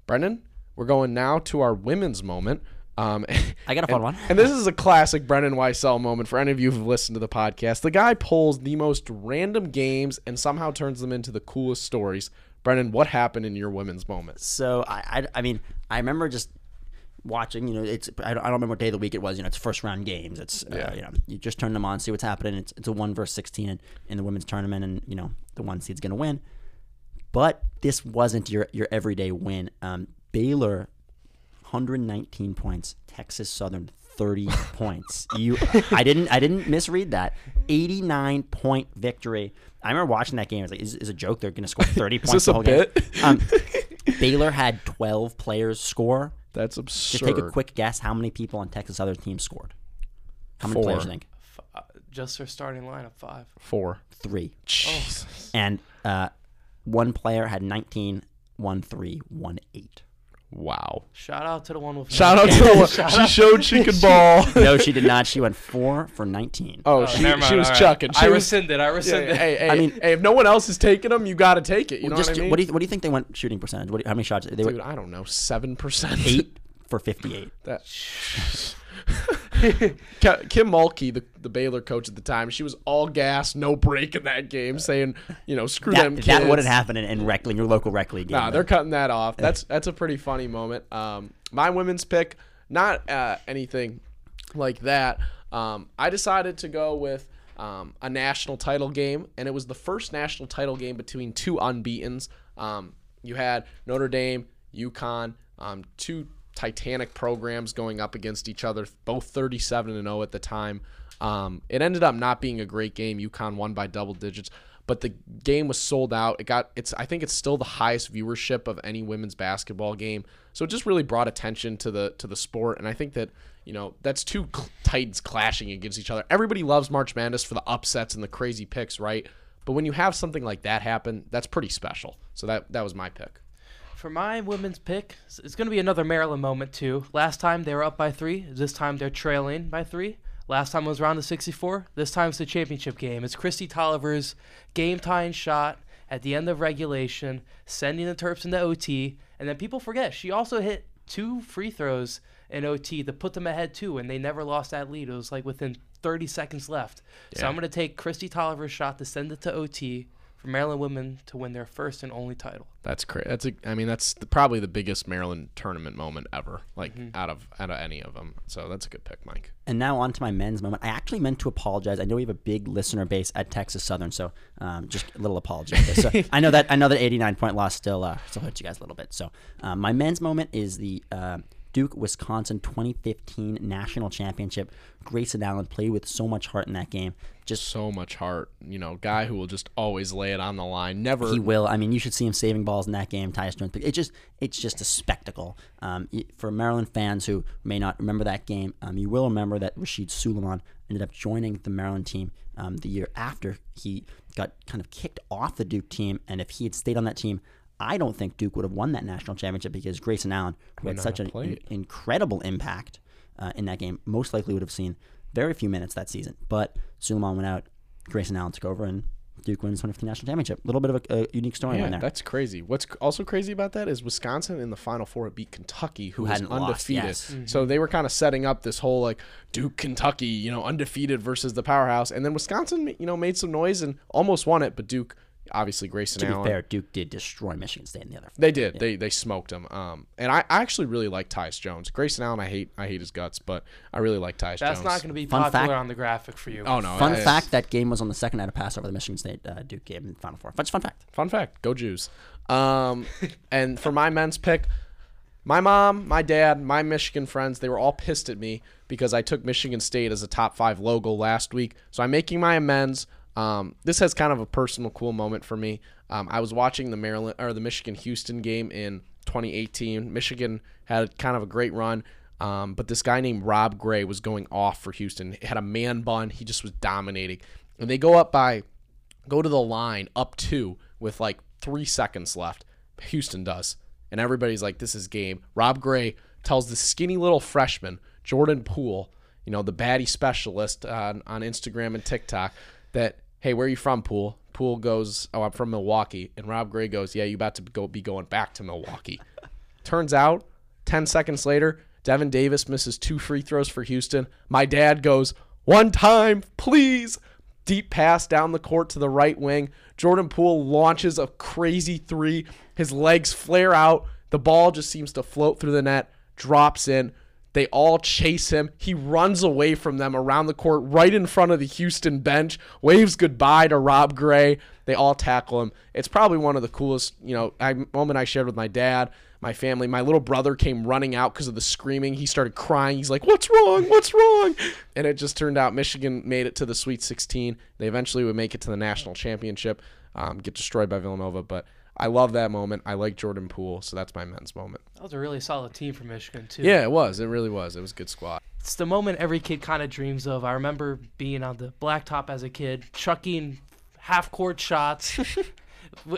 Brendan, we're going now to our women's moment. Um, I got a fun and, one. and this is a classic Brendan Weissel moment for any of you who've listened to the podcast. The guy pulls the most random games and somehow turns them into the coolest stories. Brendan, what happened in your women's moment? So I, I, I mean, I remember just watching. You know, it's I don't, I don't remember what day of the week it was. You know, it's first round games. It's uh, Yeah. you know, you just turn them on, see what's happening. It's it's a one versus sixteen in, in the women's tournament, and you know the one seed's gonna win. But this wasn't your your everyday win. Um, Baylor, 119 points. Texas Southern. 30 points. You I didn't I didn't misread that. 89 point victory. I remember watching that game. I was like, is, is a joke? They're going to score 30 points this the a whole bit? game. Um, Baylor had 12 players score. That's absurd. Just take a quick guess how many people on Texas Southern team scored. How many players do you think? F- uh, just their starting lineup five. four. Three. Jesus. And uh, one player had 19, one three, one eight. Wow. Shout out to the one with Shout out to the one. Shout She showed she could ball. no, she did not. She went four for 19. Oh, Oh, she, mind, she was all right. chucking. She I was, rescinded. I yeah, rescinded. hey, hey, I mean- hey, if no one else is taking them, you got to take it. You know Just what I mean? what do you what do you think they went shooting percentage? What do you, how many shots? They Dude, were I don't know, seven percent. eight for 58. That. Kim Mulkey, the, the Baylor coach at the time, she was all gas, no break in that game, saying, you know, screw them That, kids. that wouldn't happen in, in rec league, your local rec league game. Nah, though. they're cutting that off. That's that's a pretty funny moment. Um, my women's pick, not uh, anything like that. Um, I decided to go with um, a national title game, and it was the first national title game between two unbeaten's. Um, you had Notre Dame, UConn, um, two Titanic programs going up against each other, both 37 and 0 at the time. Um, it ended up not being a great game. UConn won by double digits, but the game was sold out. It got it's I think it's still the highest viewership of any women's basketball game. So it just really brought attention to the to the sport, and I think that you know that's two cl- titans clashing against each other. Everybody loves March Madness for the upsets and the crazy picks, right? But when you have something like that happen, that's pretty special. So that that was my pick. For my women's pick, it's going to be another Maryland moment too. Last time they were up by three. This time they're trailing by three. Last time was round of 64. This time it's the championship game. It's Kristi Toliver's game tying shot at the end of regulation, sending the Terps into OT. And then people forget she also hit two free throws in OT to put them ahead too, and they never lost that lead. It was like within 30 seconds left. So I'm going to take Kristi Toliver's shot to send it to OT for Maryland women to win their first and only title. That's crazy. That's a, I mean that's the, probably the biggest Maryland tournament moment ever, like out of out of any of them. So that's a good pick, Mike. And now on to my men's moment. I actually meant to apologize. I know we have a big listener base at Texas Southern, so um, just a little apology. So I know that I know that 89 point loss still uh, still hurts you guys a little bit. So um, my men's moment is the uh, Duke Wisconsin 2015 national championship. Grayson Allen played with so much heart in that game. Just So much heart, you know, guy who will just always lay it on the line. Never he will. I mean, you should see him saving balls in that game. Tyus Jones. It just it's just a spectacle. Um, for Maryland fans who may not remember that game, um, you will remember that Rasheed Sulaimon ended up joining the Maryland team um, the year after he got kind of kicked off the Duke team. And if he had stayed on that team, I don't think Duke would have won that national championship because Grayson Allen, who had such have an in- incredible impact uh, in that game, most likely would have seen very few minutes that season. But Sulaimon went out, Grayson Allen took over, and Duke wins 2015 national championship. A little bit of a, a unique story Yeah, in there. that's crazy. What's also crazy about that is Wisconsin in the Final Four beat Kentucky, who, Who was hadn't lost, undefeated. yes. So they were kind of setting up this whole like Duke, Kentucky, you know, undefeated versus the powerhouse. And then Wisconsin, you know, made some noise and almost won it, but Duke, obviously Grayson to be fair, Duke did destroy Michigan State in the other. They did. They they smoked him. Um, and I, I actually really like Tyus Jones. Grayson Allen, I hate I hate his guts, but I really like Tyus Jones. That's Jones. not going to be Fun popular fact- on the graphic for you. Oh no! Fun I- fact: that game was on the second night of Passover, the Michigan State uh, Duke game in the Final Four. Just fun fact. Fun fact: Go Jews. Um, and for my men's pick, my mom, my dad, my Michigan friends, they were all pissed at me because I took Michigan State as a top five logo last week. So I'm making my amends. Um, this has kind of a personal, cool moment for me. Um, I was watching the Maryland or the Michigan Houston game in 2018. Michigan had kind of a great run. Um, but this guy named Rob Gray was going off for Houston. He had a man bun. He just was dominating. And they go up by go to the line up two with like three seconds left. Houston does. And everybody's like, this is game. Rob Gray tells the skinny little freshman, Jordan Poole, you know, the baddie specialist on, on Instagram and TikTok, that, hey, where are you from, Poole? Poole goes, oh, I'm from Milwaukee. And Rob Gray goes, yeah, you about to go be going back to Milwaukee. Turns out, 10 seconds later, Devin Davis misses two free throws for Houston. My dad goes, one time, please. Deep pass down the court to the right wing. Jordan Poole launches a crazy three. His legs flare out. The ball just seems to float through the net, drops in. They all chase him. He runs away from them around the court, right in front of the Houston bench, waves goodbye to Rob Gray. They all tackle him. It's probably one of the coolest, you know, I, moment I shared with my dad, my family. My little brother came running out because of the screaming. He started crying. He's like, "What's wrong? What's wrong?" And it just turned out Michigan made it to the Sweet 16. They eventually would make it to the national championship, um, get destroyed by Villanova, but. I love that moment. I like Jordan Poole, so that's my men's moment. That was a really solid team for Michigan too. Yeah, it was. It really was. It was a good squad. It's the moment every kid kind of dreams of. I remember being on the blacktop as a kid, chucking half court shots,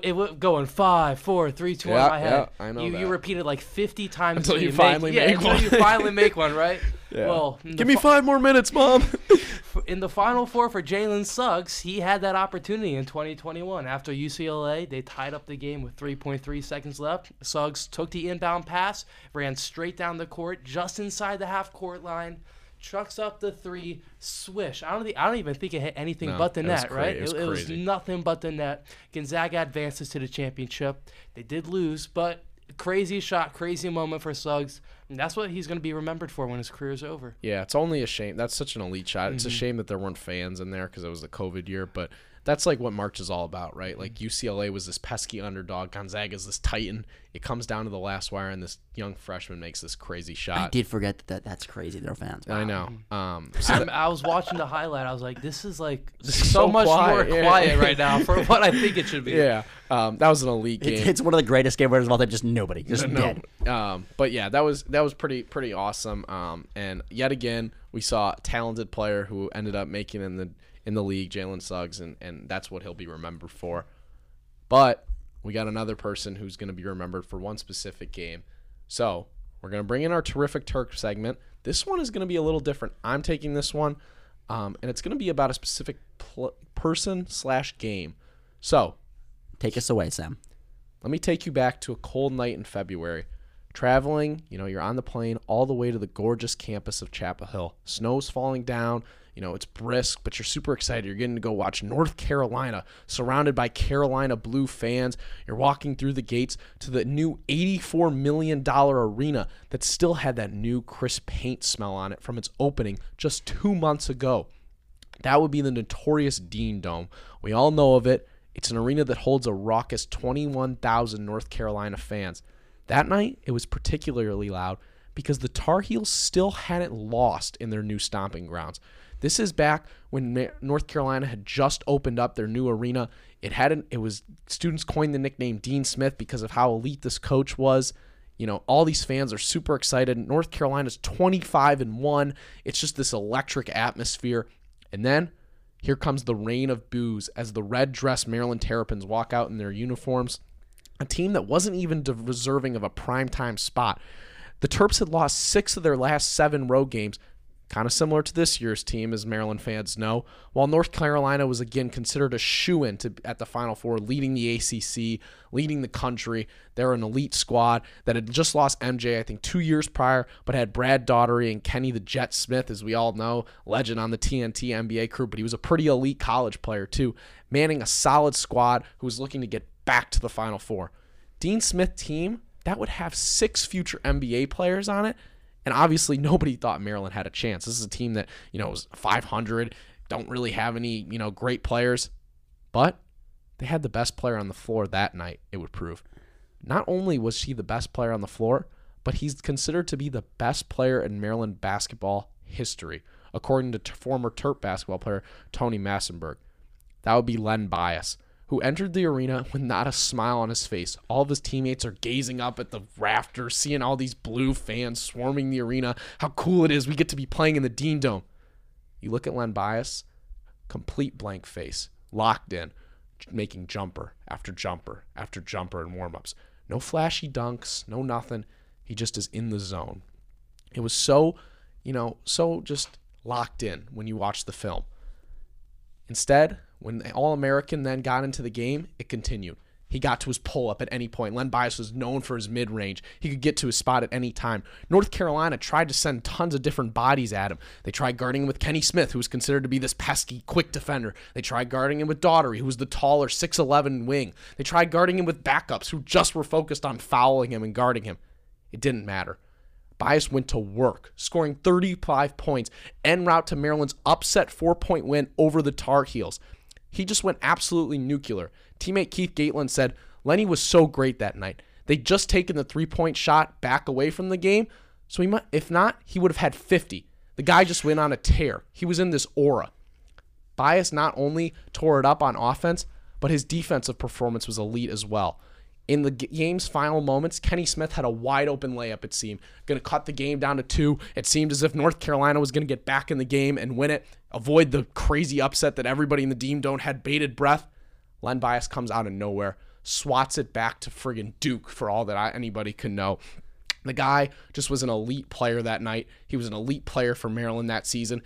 it would going five, four, three, two Yeah, in my head. yeah, I know you you that. repeated like fifty times Until you make- finally yeah, make until one. you finally make one, right? Yeah. Well, Give me fi- five more minutes, mom. in the final four for Jalen Suggs, he had that opportunity in 2021. After UCLA, they tied up the game with 3.3 seconds left. Suggs took the inbound pass, ran straight down the court, just inside the half court line, trucks up the three, swish. I don't think I don't even think it hit anything No, but the it net, cra- right? it was it was crazy. nothing but the net. Gonzaga advances to the championship. They did lose, but crazy shot, crazy moment for Suggs. And that's what he's going to be remembered for when his career is over. Yeah, it's only a shame. That's such an elite shot. It's a Mhm. shame that there weren't fans in there because it was the COVID year. But that's like what March is all about, right? Like UCLA was this pesky underdog. Gonzaga's this titan. It comes down to the last wire, and this young freshman makes this crazy shot. I did forget that, that that's crazy. They're fans. I know. Um, so I'm, I was watching the highlight. I was like, this is like so, so much quiet, more yeah. quiet right now for what I think it should be. yeah, um, that was an elite game. It's, it's one of the greatest game winners of all time. Just nobody, just No, dead. Um, but yeah, that was that was pretty pretty awesome. Um, and yet again, we saw a talented player who ended up making in the in the league, Jalen Suggs, and and that's what he'll be remembered for. But we got another person who's going to be remembered for one specific game. So we're going to bring in our terrific Turk segment. This one is going to be a little different. I'm taking this one, um, and it's going to be about a specific pl- person slash game. So Take us away, Sam. let me take you back to a cold night in February. Traveling, you know, you're on the plane all the way to the gorgeous campus of Chapel Hill. Snow's falling down, you know, it's brisk, but you're super excited. You're getting to go watch North Carolina, surrounded by Carolina Blue fans. You're walking through the gates to the new $84 million arena that still had that new crisp paint smell on it from its opening just two months ago. That would be the notorious Dean Dome. We all know of it. It's an arena that holds a raucous 21,000 North Carolina fans. That night, it was particularly loud because the Tar Heels still hadn't lost in their new stomping grounds. This is back when North Carolina had just opened up their new arena. It hadn't. It was students coined the nickname Dean Smith because of how elite this coach was. You know, all these fans are super excited. North Carolina's 25 and 1. It's just this electric atmosphere. And then here comes the rain of boos as the red dress Maryland Terrapins walk out in their uniforms. A team that wasn't even deserving of a primetime spot. The Terps had lost six of their last seven road games, kind of similar to this year's team, as Maryland fans know, while North Carolina was again considered a shoe in at the Final Four, leading the ACC, leading the country. They're an elite squad that had just lost MJ, I think, two years prior, but had Brad Daugherty and Kenny the Jet Smith, as we all know, legend on the TNT NBA crew, but he was a pretty elite college player too, manning a solid squad who was looking to get back to the Final Four. Dean Smith team that would have six future NBA players on it. And obviously, nobody thought Maryland had a chance. This is a team that, you know, was 500, don't really have any, you know, great players. But they had the best player on the floor that night, it would prove. Not only was he the best player on the floor, but he's considered to be the best player in Maryland basketball history, according to t- former Terp basketball player Tony Massenberg. That would be Len Bias, who entered the arena with not a smile on his face. All of his teammates are gazing up at the rafters, seeing all these blue fans swarming the arena. How cool it is we get to be playing in the Dean Dome. You look at Len Bias, complete blank face, locked in, making jumper after jumper after jumper in warm-ups. No flashy dunks, no nothing. He just is in the zone. It was so, you know, so just locked in when you watch the film. Instead, when the All American then got into the game, it continued. He got to his pull up at any point. Len Bias was known for his mid range. He could get to his spot at any time. North Carolina tried to send tons of different bodies at him. They tried guarding him with Kenny Smith, who was considered to be this pesky, quick defender. They tried guarding him with Daugherty, who was the taller 6'11 wing. They tried guarding him with backups who just were focused on fouling him and guarding him. It didn't matter. Bias went to work, scoring 35 points en route to Maryland's upset four point win over the Tar Heels. He just went absolutely nuclear. Teammate Keith Gatlin said Lenny was so great that night. They'd just taken the three point shot back away from the game, so he might, if not, he would have had 50. The guy just went on a tear. He was in this aura. Bias not only tore it up on offense, but his defensive performance was elite as well. In the game's final moments, Kenny Smith had a wide open layup, it seemed. Going to cut the game down to two. It seemed as if North Carolina was going to get back in the game and win it, avoid the crazy upset that everybody in the Dean Dome had bated breath. Len Bias comes out of nowhere, swats it back to friggin' Duke for all that I, anybody can know. The guy just was an elite player that night. He was an elite player for Maryland that season.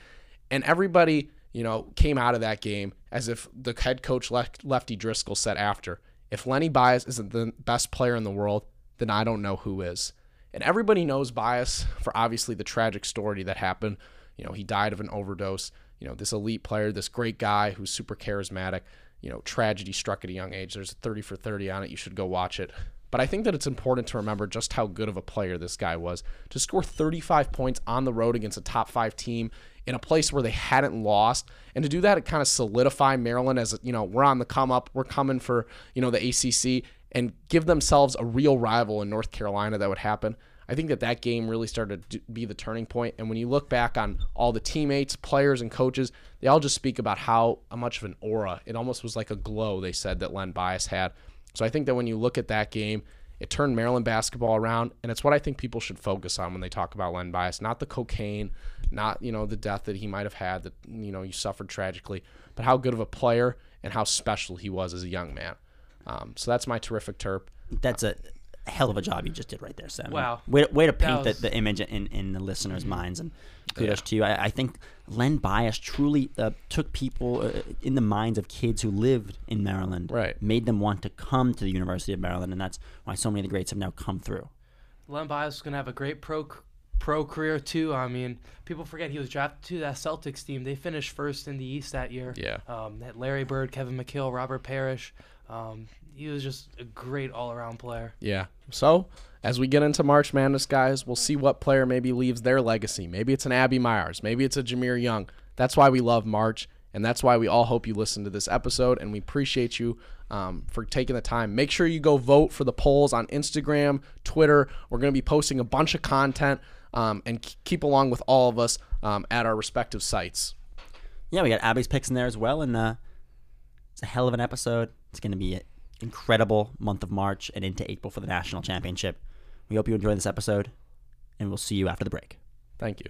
And everybody, you know, came out of that game as if the head coach Lefty Driesell said after, if Lenny Bias isn't the best player in the world, then I don't know who is. And everybody knows Bias for obviously the tragic story that happened. You know, he died of an overdose. You know, this elite player, this great guy who's super charismatic. You know, tragedy struck at a young age. There's a 30 for 30 on it. You should go watch it. But I think that it's important to remember just how good of a player this guy was. To score 35 points on the road against a top five team in a place where they hadn't lost, and to do that, it kind of solidify Maryland as you know we're on the come up, we're coming for you know the ACC, and give themselves a real rival in North Carolina that would happen. I think that that game really started to be the turning point. And when you look back on all the teammates, players, and coaches, they all just speak about how much of an aura it almost was like a glow. They said that Len Bias had so I think that when you look at that game, it turned Maryland basketball around, and it's what I think people should focus on when they talk about Len Bias. Not the cocaine, not you know the death that he might have had that you know you suffered tragically, but how good of a player and how special he was as a young man. Um, so that's my terrific terp. That's a hell of a job you just did right there, Sam. Wow. Way, way to paint was... the, the image in, in the listeners' minds. And kudos yeah. to you. I, I, think Len Bias truly uh, took people uh, in the minds of kids who lived in Maryland, right. made them want to come to the University of Maryland. And that's why so many of the greats have now come through. Len Bias is going to have a great pro pro career too. I mean, people forget he was drafted to that Celtics team. They finished first in the East that year. Yeah. Um, had Larry Bird, Kevin McHale, Robert Parish. Um, he was just a great all around player. Yeah. So as we get into March Madness, guys, we'll see what player maybe leaves their legacy. Maybe it's an Abby Meyers. Maybe it's a Jahmir Young. That's why we love March. And that's why we all hope you listen to this episode. And we appreciate you um, for taking the time. Make sure you go vote for the polls on Instagram, Twitter. We're going to be posting a bunch of content um, and keep along with all of us um, at our respective sites. Yeah, we got Abby's picks in there as well. And uh, it's a hell of an episode. It's going to be an incredible month of March and into April for the national championship. We hope you enjoy this episode, and we'll see you after the break. Thank you.